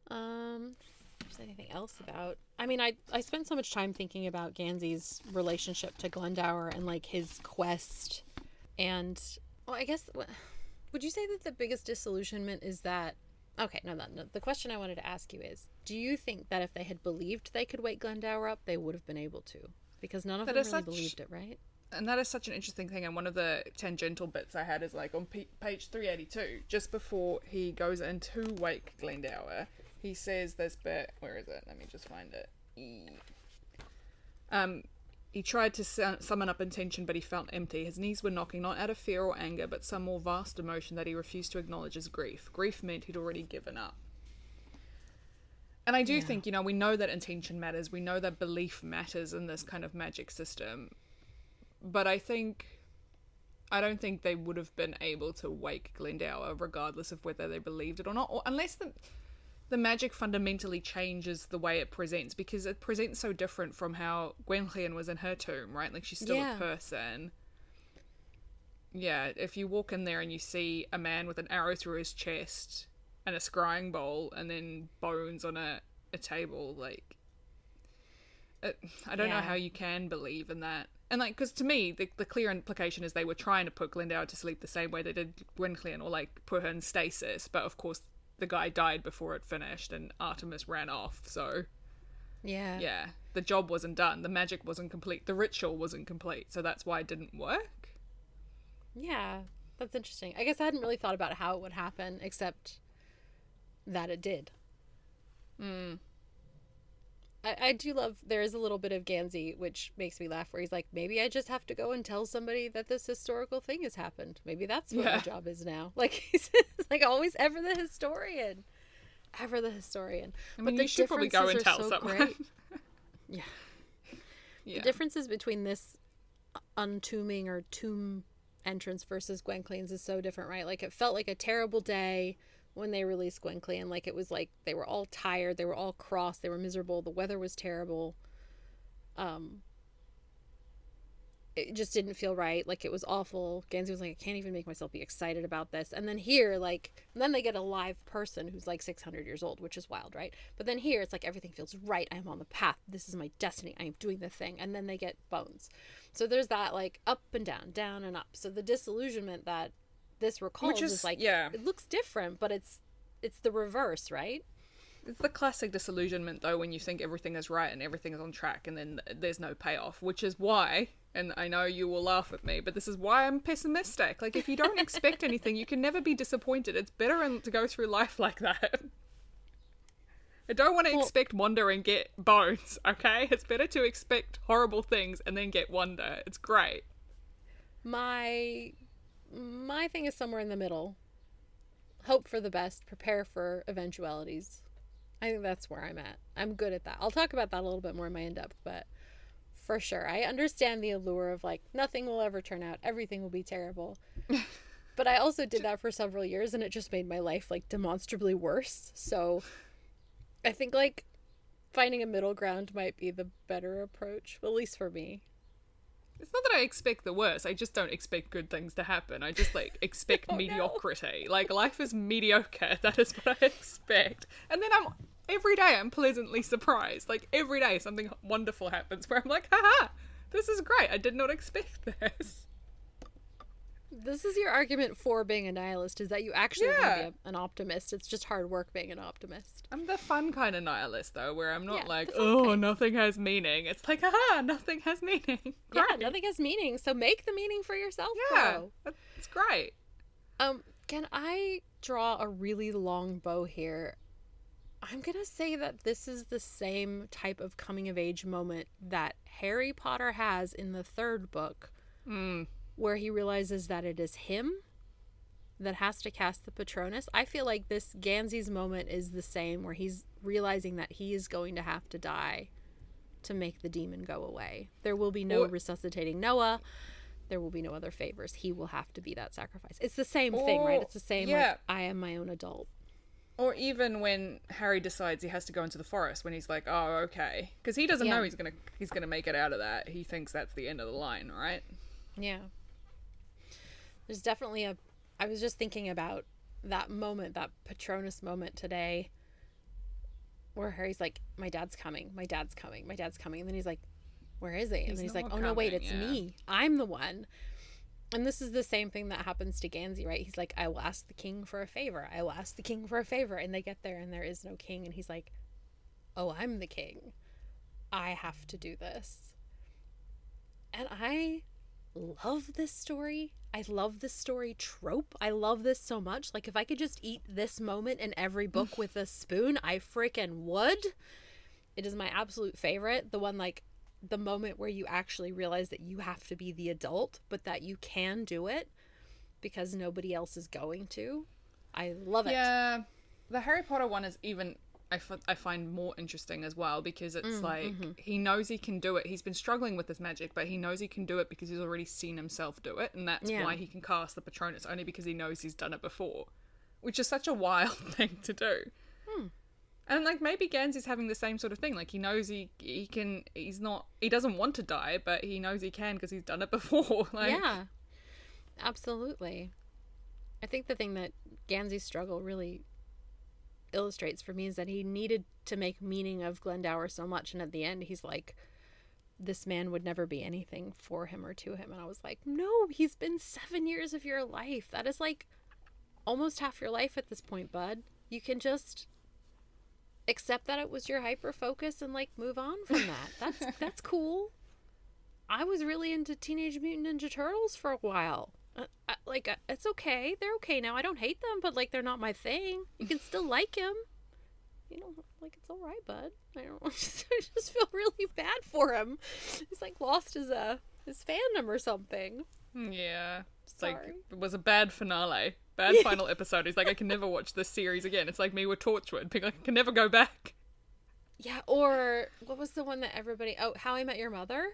Um there's anything else about i mean i i spent so much time thinking about gansey's relationship to glendower and like his quest and well i guess would you say that the biggest disillusionment is that Okay, no, no, no. The question I wanted to ask you is Do you think that if they had believed they could wake Glendower up, they would have been able to? Because none of that them really such, believed it, right? And that is such an interesting thing. And one of the tangential bits I had is like on p- page 382, just before he goes in to wake Glendower, he says this bit. Where is it? Let me just find it. Um, he tried to summon up intention, but he felt empty. His knees were knocking, not out of fear or anger, but some more vast emotion that he refused to acknowledge as grief. Grief meant he'd already given up. And I do yeah. think, you know, we know that intention matters. We know that belief matters in this kind of magic system. But I think. I don't think they would have been able to wake Glendower, regardless of whether they believed it or not, or unless the the magic fundamentally changes the way it presents because it presents so different from how Gwenllian was in her tomb, right? Like she's still yeah. a person. Yeah, if you walk in there and you see a man with an arrow through his chest and a scrying bowl and then bones on a, a table, like it, I don't yeah. know how you can believe in that. And like, because to me, the, the clear implication is they were trying to put Glendower to sleep the same way they did Gwenllian, or like put her in stasis. But of course, the guy died before it finished and Artemus ran off, so yeah. Yeah. The job wasn't done. The magic wasn't complete. The ritual wasn't complete. So that's why it didn't work. Yeah. That's interesting. I guess I hadn't really thought about how it would happen except that it did. Mm. I, I do love there is a little bit of Gansey which makes me laugh where he's like maybe I just have to go and tell somebody that this historical thing has happened. Maybe that's what yeah. my job is now. Like he's like always ever the historian. Ever the historian. I mean, but you should probably go and tell so someone. yeah. yeah. The differences between this untombing or tomb entrance versus Gwenllian's is so different right? Like it felt like a terrible day when they released Gwenllian. Like it was like they were all tired, they were all cross, they were miserable, the weather was terrible. Um it just didn't feel right. Like it was awful. Gansey was like, I can't even make myself be excited about this. And then here, like, then they get a live person who's like 600 years old, which is wild, right? But then here, it's like everything feels right. I'm on the path. This is my destiny. I am doing the thing. And then they get bones. So there's that like up and down, down and up. So the disillusionment that this recalls is, is like yeah. it looks different, but it's it's the reverse, right? It's the classic disillusionment though when you think everything is right and everything is on track and then there's no payoff, which is why and I know you will laugh at me, but this is why I'm pessimistic. Like if you don't expect anything, you can never be disappointed. It's better to go through life like that. I don't want to well, expect wonder and get bones, okay? It's better to expect horrible things and then get wonder. It's great. My my thing is somewhere in the middle. Hope for the best, prepare for eventualities. I think that's where I'm at. I'm good at that. I'll talk about that a little bit more in my in depth, but for sure. I understand the allure of like nothing will ever turn out, everything will be terrible. but I also did that for several years and it just made my life like demonstrably worse. So I think like finding a middle ground might be the better approach, at least for me. It's not that I expect the worst. I just don't expect good things to happen. I just like expect oh, mediocrity. No. Like life is mediocre. That is what I expect. And then I'm every day I'm pleasantly surprised. Like every day something wonderful happens where I'm like, haha, this is great. I did not expect this this is your argument for being a nihilist is that you actually yeah. want to be a, an optimist. It's just hard work being an optimist. I'm the fun kind of nihilist though, where I'm not yeah, like, oh, kind. nothing has meaning. It's like, aha, nothing has meaning. yeah, nothing has meaning. So make the meaning for yourself. Yeah, it's great. Um, can I draw a really long bow here? I'm going to say that this is the same type of coming of age moment that Harry Potter has in the third book, Mm. Where he realizes that it is him that has to cast the Patronus. I feel like this Gansey's moment is the same, where he's realizing that he is going to have to die to make the demon go away. There will be no Or- resuscitating Noah. There will be no other favors. He will have to be that sacrifice. It's the same thing, right? It's the same. yeah. Like I am my own adult. Or even when Harry decides he has to go into the forest, when he's like, "Oh, okay," because he doesn't Yeah. know he's gonna he's gonna make it out of that. He thinks that's the end of the line, right? Yeah. There's definitely a. I was just thinking about that moment, that Patronus moment today, where Harry's like, "My dad's coming. My dad's coming. My dad's coming," and then he's like, "Where is he?" And He's then he's like, "Oh no, wait, it's yeah. me. I'm the one." And this is the same thing that happens to Gansey, right? He's like, "I will ask the king for a favor. I will ask the king for a favor," and they get there, and there is no king, and he's like, "Oh, I'm the king. I have to do this." And I love this story. I love this story trope. I love this so much. Like, if I could just eat this moment in every book with a spoon, I freaking would. It is my absolute favorite. The one, like, the moment where you actually realize that you have to be the adult, but that you can do it because nobody else is going to. I love it. Yeah, the Harry Potter one is even I, f- I find more interesting as well because it's mm, like mm-hmm. he knows he can do it. He's been struggling with this magic, but he knows he can do it because he's already seen himself do it, and that's Yeah. why he can cast the Patronus only because he knows he's done it before, which is such a wild thing to do. Hmm. And like maybe Gansey's having the same sort of thing. Like he knows he he can. He's not. He doesn't want to die, but he knows he can because he's done it before. like, yeah, absolutely. I think the thing that Gansey's struggle really illustrates for me is that he needed to make meaning of Glendower so much, and at the end, he's like, "This man would never be anything for him or to him." And I was like, "No, he's been seven years of your life. That is like almost half your life at this point, bud. You can just." accept that it was your hyper focus and like move on from that that's that's cool I was really into Teenage Mutant Ninja Turtles for a while. Uh, like, uh, it's okay. They're okay now. I don't hate them, but like, they're not my thing. You can still like him. You know, like it's all right, bud. I don't. I just, I just feel really bad for him. He's like lost his uh his fandom or something. Yeah. It's Sorry. like it was a bad finale. Bad final episode. He's like, I can never watch this series again. It's like me with Torchwood. Being like, I can never go back. Yeah. Or what was the one that everybody? Oh, How I Met Your Mother.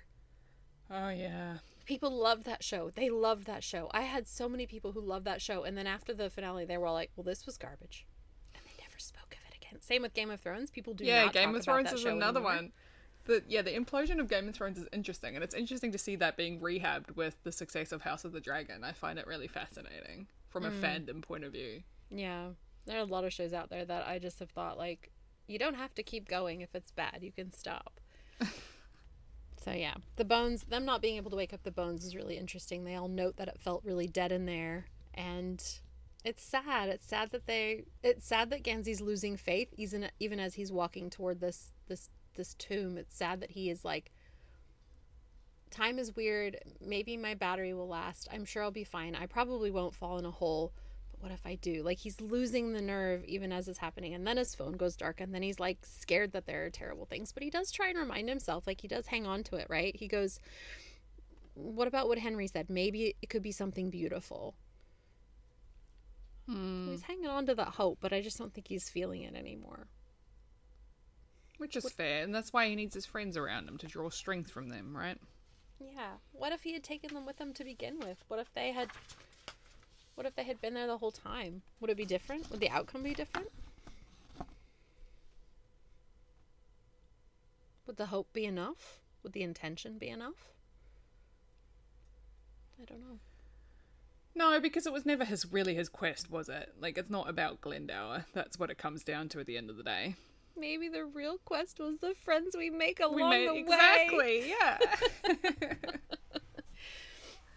Oh yeah. People loved that show. They loved that show. I had so many people who loved that show, and then after the finale, they were all like, "Well, this was garbage," and they never spoke of it again. Same with Game of Thrones. People do yeah, Game of Thrones is another anymore. one. But yeah, the implosion of Game of Thrones is interesting, and it's interesting to see that being rehabbed with the success of House of the Dragon. I find it really fascinating from a Mm. fandom point of view. Yeah, there are a lot of shows out there that I just have thought like, you don't have to keep going if it's bad. You can stop. so yeah, the bones. Them not being able to wake up the bones is really interesting. They all note that it felt really dead in there, and it's sad. It's sad that they. It's sad that Gansey's losing faith, even even as he's walking toward this this this tomb. It's sad that he is like. Time is weird. Maybe my battery will last. I'm sure I'll be fine. I probably won't fall in a hole what if I do? Like he's losing the nerve even as it's happening, and then his phone goes dark, and then he's like scared that there are terrible things. But he does try and remind himself, like he does hang on to it, right? He goes, "What about what Henry said? Maybe it could be something beautiful." Hmm. He's hanging on to that hope, but I just don't think he's feeling it anymore. Which is fair, and that's why he needs his friends around him to draw strength from them, right? Yeah. What if he had taken them with him to begin with? What if they had? What if they had been there the whole time? Would it be different? Would the outcome be different? Would the hope be enough? Would the intention be enough? I don't know. No, because it was never his really his quest, was it? Like it's not about Glendower. That's what it comes down to at the end of the day. Maybe the real quest was the friends we make along we made the way. exactly, yeah.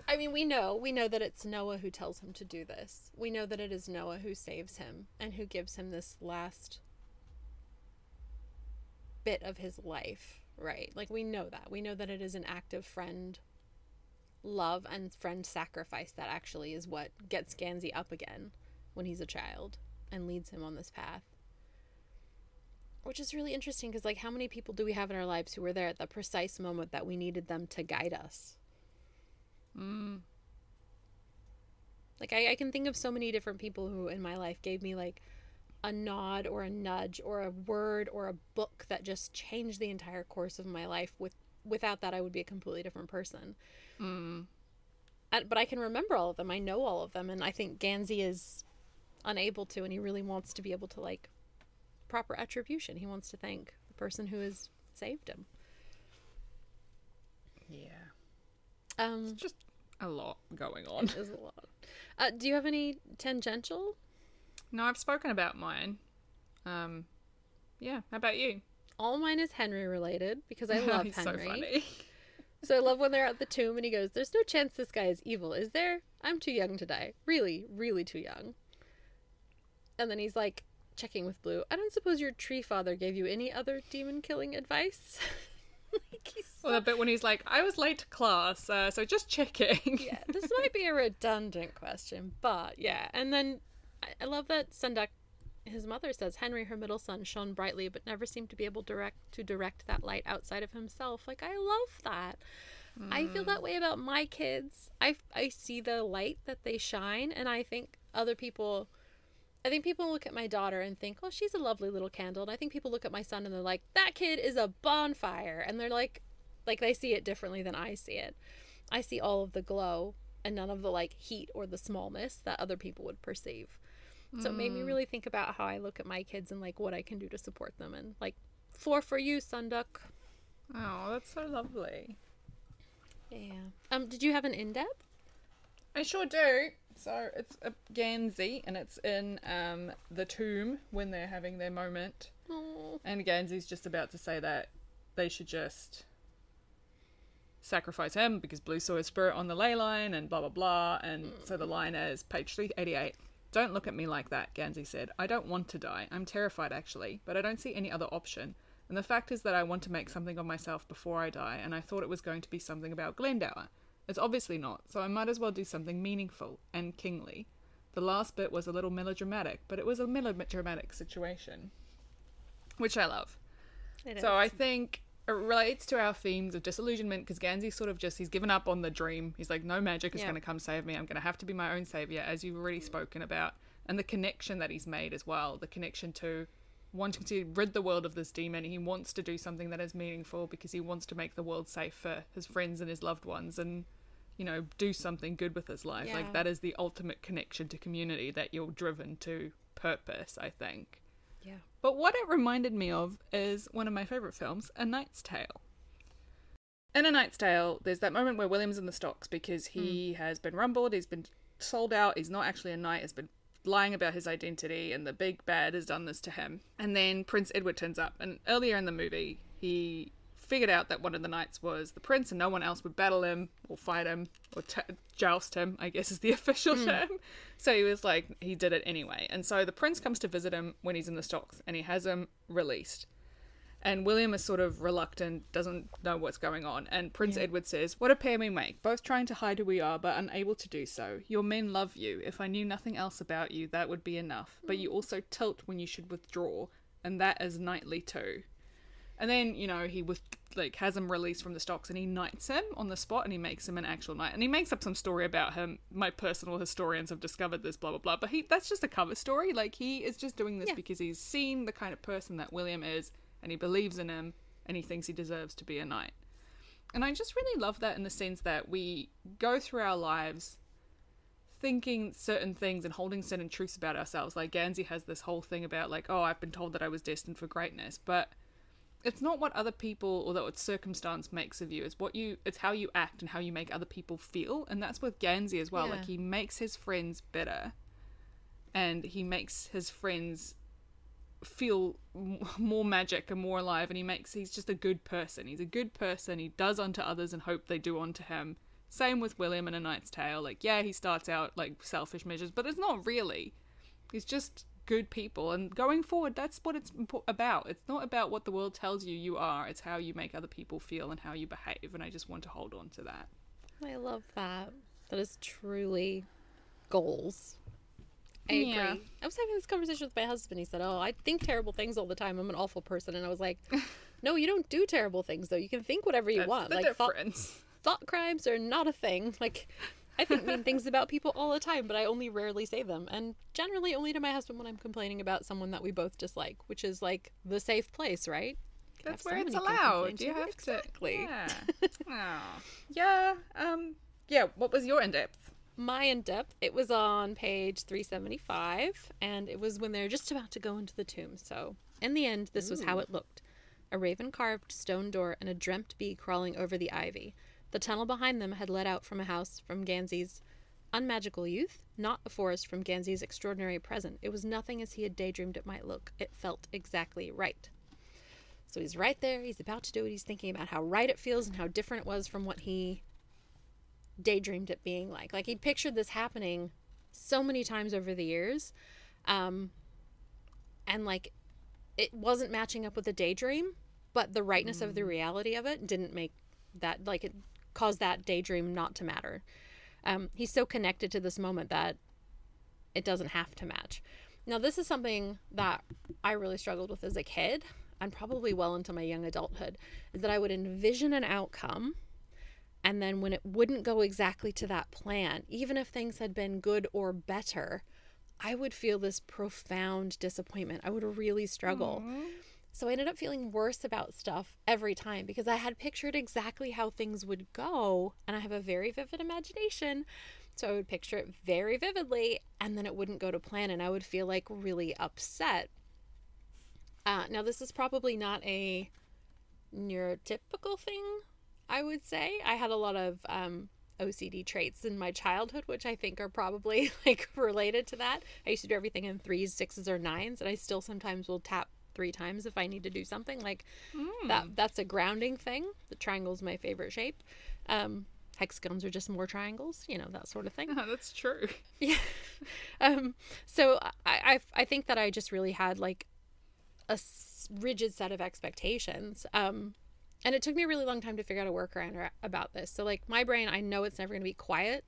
I mean, we know, we know that it's Noah who tells him to do this. We know that it is Noah who saves him and who gives him this last bit of his life, right? Like we know that. We know that it is an active friend love and friend sacrifice that actually is what gets Gansey up again when he's a child and leads him on this path. which is really interesting because like how many people do we have in our lives who were there at the precise moment that we needed them to guide us Mm. like I, I can think of so many different people who in my life gave me like a nod or a nudge or a word or a book that just changed the entire course of my life with without that i would be a completely different person Mm. but i can remember all of them i know all of them and i think gansey is unable to and he really wants to be able to like proper attribution he wants to thank the person who has saved him Yeah. um It's just a lot going on. is a lot uh, do you have any tangential No, I've spoken about mine. Um, yeah. How about you? all mine is henry related because i love He's henry so funny. So I love when they're at the tomb and he goes, There's no chance this guy is evil, is there? I'm too young to die. Really, really too young. And then he's like, checking with Blue, I don't suppose your tree father gave you any other demon killing advice? like he's so- Well, bit when he's like, "I was late to class, uh, so just checking." yeah, this might be a redundant question, but yeah. And then I, I love that Seondeok, his mother says, Henry, her middle son, shone brightly, but never seemed to be able direct to direct that light outside of himself. Like I love that. I feel that way about my kids. I I see the light that they shine, and I think other people. I think people look at my daughter and think, "Oh, she's a lovely little candle." And I think people look at my son and they're like, "That kid is a bonfire," and they're like, like they see it differently than I see it. I see all of the glow and none of the like heat or the smallness that other people would perceive. So it made me really think about how I look at my kids and like what I can do to support them and like four for you, Seondeok. Oh, that's so lovely. Yeah. Um, did you have an in depth? I sure do. So it's a Gansey, and it's in um, the tomb when they're having their moment. Oh, And Gansey's just about to say that they should just sacrifice him because Blue saw his spirit on the ley line and blah blah blah. And so the line is page 388. Don't look at me like that, Gansey said. I don't want to die. I'm terrified actually, but I don't see any other option. And the fact is that I want to make something of myself before I die, and I thought it was going to be something about Glendower. It's obviously not, so I might as well do something meaningful and kingly. The last bit was a little melodramatic, but it was a melodramatic situation, which I love. it So is. I think it relates to our themes of disillusionment because Gansey sort of just he's given up on the dream. He's like, no magic is Yeah. going to come save me. I'm going to have to be my own savior, as you've already mm. spoken about, and the connection that he's made as well. The connection to wanting to rid the world of this demon. He wants to do something that is meaningful because he wants to make the world safe for his friends and his loved ones, and you know, do something good with his life. Yeah. Like that is the ultimate connection to community that you're driven to purpose. I think. yeah. But what it reminded me of is one of my favourite films, A Knight's Tale. In A Knight's Tale, there's that moment where William's in the stocks because he hmm. has been rumbled, he's been sold out, he's not actually a knight, has been lying about his identity, and the big bad has done this to him. And then Prince Edward turns up, and earlier in the movie, he figured out that one of the knights was the prince and no one else would battle him or fight him or t- joust him i guess is the official hmm. term. So he was like he did it anyway. And so the prince comes to visit him when he's in the stocks and he has him released. And william is sort of reluctant doesn't know what's going on. And prince edward says what a pair we make both trying to hide who we are but unable to do so. Your men love you. If i knew nothing else about you that would be enough. But hmm. you also tilt when you should withdraw and that is knightly too and then, you know, he with like has him released from the stocks and he knights him on the spot and he makes him an actual knight. And he makes up some story about him. My personal historians have discovered this, blah blah blah. But he that's just a cover story. Like he is just doing this Yeah. because he's seen the kind of person that William is and he believes in him and he thinks he deserves to be a knight. And I just really love that in the sense that we go through our lives thinking certain things and holding certain truths about ourselves. Like Gansey has this whole thing about like, oh, I've been told that I was destined for greatness, but it's not what other people or that what circumstance makes of you. It's what you it's how you act and how you make other people feel. And that's with Gansey as well. Yeah. Like he makes his friends better and he makes his friends feel m- more magic and more alive and he makes he's just a good person he's a good person he does unto others and hope they do unto him same with william in a knight's tale like yeah he starts out like selfish measures but it's not really he's just good people and going forward that's what it's about it's not about what the world tells you you are it's how you make other people feel and how you behave and i just want to hold on to that I love that. That is truly goals. I agree. Yeah. I was having this conversation with my husband. He said, "Oh, I think terrible things all the time. I'm an awful person." And I was like, "No, you don't do terrible things though. You can think whatever you That's want. the like thought, thought crimes are not a thing. Like I think mean things about people all the time, but I only rarely say them, and generally only to my husband when I'm complaining about someone that we both dislike, which is like the safe place, right? That's where it's someone you can allowed. You to. have exactly. to. Yeah. Aw. yeah. Um. Yeah. What was your in depth? My in depth, it was on page 375, and it was when they're just about to go into the tomb. So, in the end, this was how it looked a raven carved stone door and a dreamt bee crawling over the ivy. The tunnel behind them had led out from a house from Gansey's unmagical youth, not a forest from Gansey's extraordinary present. It was nothing as he had daydreamed it might look. It felt exactly right. So he's right there. He's about to do it. He's thinking about how right it feels and how different it was from what he daydreamed it being like. Like he'd pictured this happening so many times over the years. Um, and like it wasn't matching up with the daydream, but the rightness of the reality of it didn't make that like it caused that daydream not to matter. Um, he's so connected to this moment that it doesn't have to match. Now, this is something that I really struggled with as a kid and probably well into my young adulthood is that I would envision an outcome and then when it wouldn't go exactly to that plan, even if things had been good or better, I would feel this profound disappointment. I would really struggle. So I ended up feeling worse about stuff every time because I had pictured exactly how things would go and I have a very vivid imagination. So I would picture it very vividly and then it wouldn't go to plan and I would feel like really upset. Uh, now, this is probably not a neurotypical thing, I would say. I had a lot of um, OCD traits in my childhood, which I think are probably like related to that. I used to do everything in threes, sixes, or nines, and I still sometimes will tap three times if I need to do something. Like that that's a grounding thing. The triangle's my favorite shape. Um, hexagons are just more triangles, you know, that sort of thing. Oh, that's true. Yeah. um, so I, I I think that I just really had like a rigid set of expectations. Um, and it took me a really long time to figure out a workaround about this. So like my brain, I know it's never going to be quiet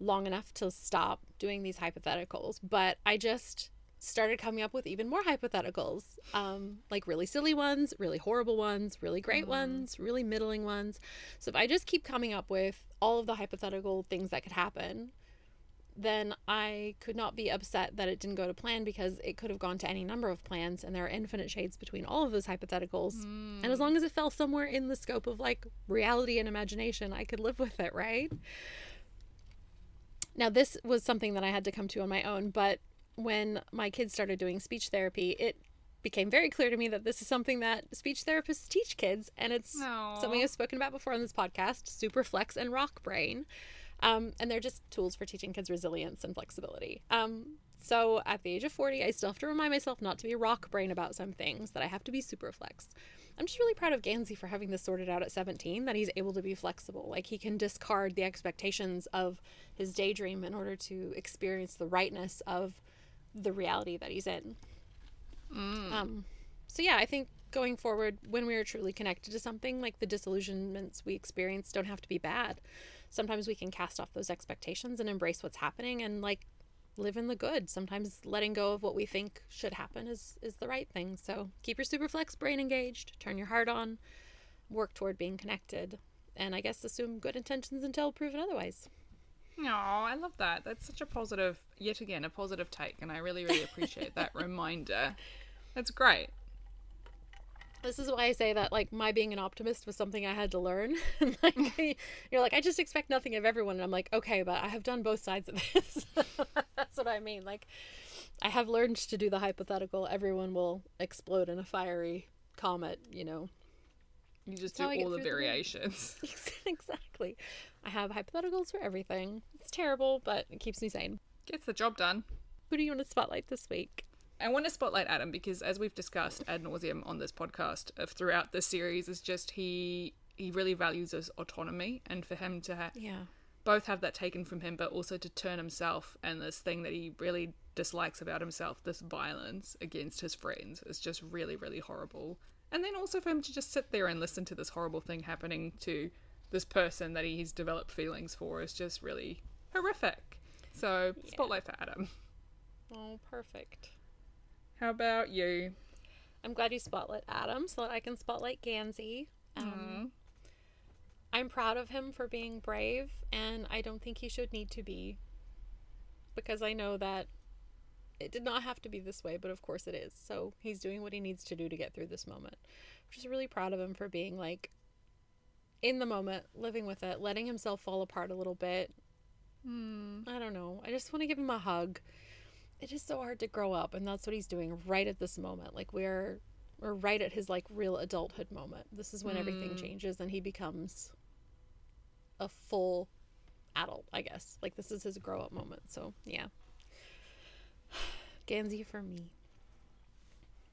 long enough to stop doing these hypotheticals, but I just started coming up with even more hypotheticals um, like really silly ones really horrible ones really great ones really middling ones so if i just keep coming up with all of the hypothetical things that could happen then I could not be upset that it didn't go to plan because it could have gone to any number of plans and there are infinite shades between all of those hypotheticals. And as long as it fell somewhere in the scope of like reality and imagination, I could live with it, right? Now, this was something that I had to come to on my own, but when my kids started doing speech therapy, it became very clear to me that this is something that speech therapists teach kids, and it's Aw. something I've spoken about before on this podcast Superflex and Rock Brain. Um, and they're just tools for teaching kids resilience and flexibility. Um, so at the age of 40, I still have to remind myself not to be rock brain about some things, that I have to be super flex. I'm just really proud of Gansey for having this sorted out at 17, that he's able to be flexible. Like he can discard the expectations of his daydream in order to experience the rightness of the reality that he's in. Um, so yeah, I think going forward, when we are truly connected to something, like the disillusionments we experience don't have to be bad. Sometimes we can cast off those expectations and embrace what's happening and like live in the good. Sometimes letting go of what we think should happen is is the right thing. So keep your superflex brain engaged, turn your heart on, work toward being connected, and I guess assume good intentions until proven otherwise. Oh, I love that. That's such a positive, yet again, a positive take, and I really, really appreciate that reminder. That's great. This is why I say that like my being an optimist was something I had to learn. like you're like, I just expect nothing of everyone and I'm like, okay, but I have done both sides of this. That's what I mean. Like I have learned to do the hypothetical everyone will explode in a fiery comet, you know. You just That's do all the through the variations. exactly. I have hypotheticals for everything. It's terrible, but it keeps me sane. Gets the job done. Who do you want to spotlight this week? I want to spotlight Adam because, as we've discussed ad nauseum on this podcast of throughout the series, is just he he really values his autonomy, and for him to ha- Yeah. both have that taken from him, but also to turn himself and this thing that he really dislikes about himself, this violence against his friends, is just really, really horrible. And then also for him to just sit there and listen to this horrible thing happening to this person that he's developed feelings for is just really horrific. So, spotlight for Adam. Oh, perfect. How about you? I'm glad you spotlight Adam so that I can spotlight Gansey. Um, I'm proud of him for being brave, and I don't think he should need to be. Because I know that it did not have to be this way, but of course it is. So he's doing what he needs to do to get through this moment. I'm just really proud of him for being like in the moment, living with it, letting himself fall apart a little bit. Hmm. I don't know. I just want to give him a hug. It is so hard to grow up, and that's what he's doing right at this moment. Like we're we're right at his like real adulthood moment. This is when everything changes and he becomes a full adult, I guess. Like this is his grow up moment. So yeah. Gansey for me.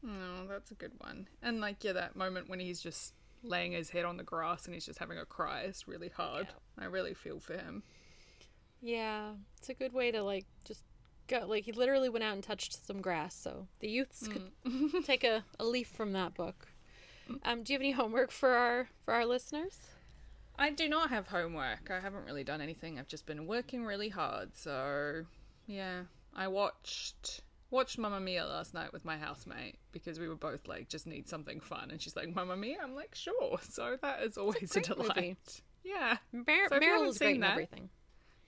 No, that's a good one. And like, yeah, that moment when he's just laying his head on the grass and he's just having a cry is really hard. I really feel for him. Yeah, it's a good way to like just go. Like he literally went out and touched some grass, so the youths could take a, a leaf from that book. Um, do you have any homework for our for our listeners? I do not have homework. I haven't really done anything. I've just been working really hard. So, yeah, I watched watched Mamma Mia last night with my housemate because we were both like just need something fun and she's like Mamma Mia. I'm like, "Sure." So that is always a, great delight. movie. Yeah. Mar- So if you haven't Meryl is great that- everything.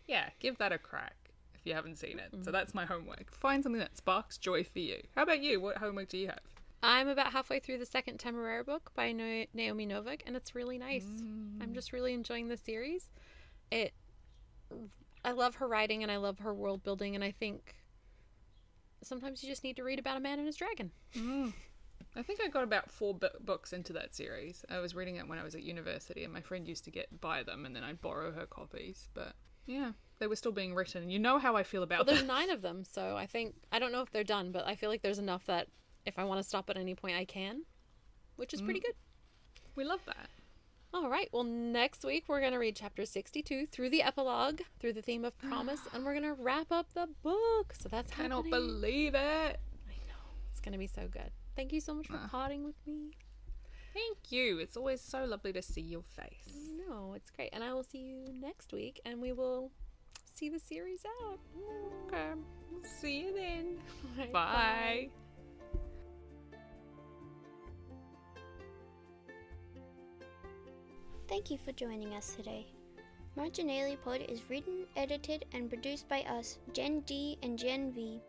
Yeah, give that a crack if you haven't seen it. So mm. that's my homework. Find something that sparks joy for you. How about you? What homework do you have? I'm about halfway through the second Temeraire book by no- Naomi Novik, and it's really nice. I'm mm. just really enjoying the series. It, I love her writing and I love her world building, and I think sometimes you just need to read about a man and his dragon. Mm. I think I got about four bu- books into that series. I was reading it when I was at university, and my friend used to get buy them, and then I'd borrow her copies. But yeah, they were still being written, you know how I feel about Well, there's that. nine of them, so I think I don't know if they're done, but I feel like there's enough that if I want to stop at any point, I can, which is pretty mm. good. We love that. All right. Well, next week we're going to read chapter 62 through the epilogue, through the theme of promise, and we're going to wrap up the book. So that's happening. Don't believe it. I know. It's going to be so good. Thank you so much for potting with me. Thank you. It's always so lovely to see your face. No, it's great. And I will see you next week and we will see the series out. Okay. See you then. All right, Bye. Thank you for joining us today. Marginalia Pod is written, edited, and produced by us, Gen D and Gen V.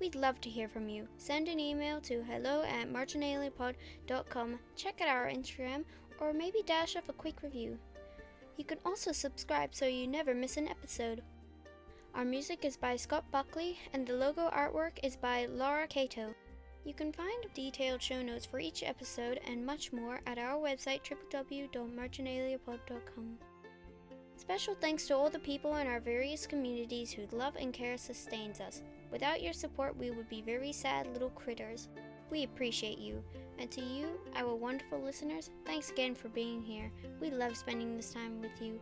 We'd love to hear from you. Send an email to hello at marginaliapod.com, check out our Instagram, or maybe dash off a quick review. You can also subscribe so you never miss an episode. Our music is by Scott Buckley, and the logo artwork is by Laura Cato. You can find detailed show notes for each episode and much more at our website www.marginaliapod.com. Special thanks to all the people in our various communities whose love and care sustains us. Without your support, we would be very sad little critters. We appreciate you. And to you, our wonderful listeners, thanks again for being here. We love spending this time with you.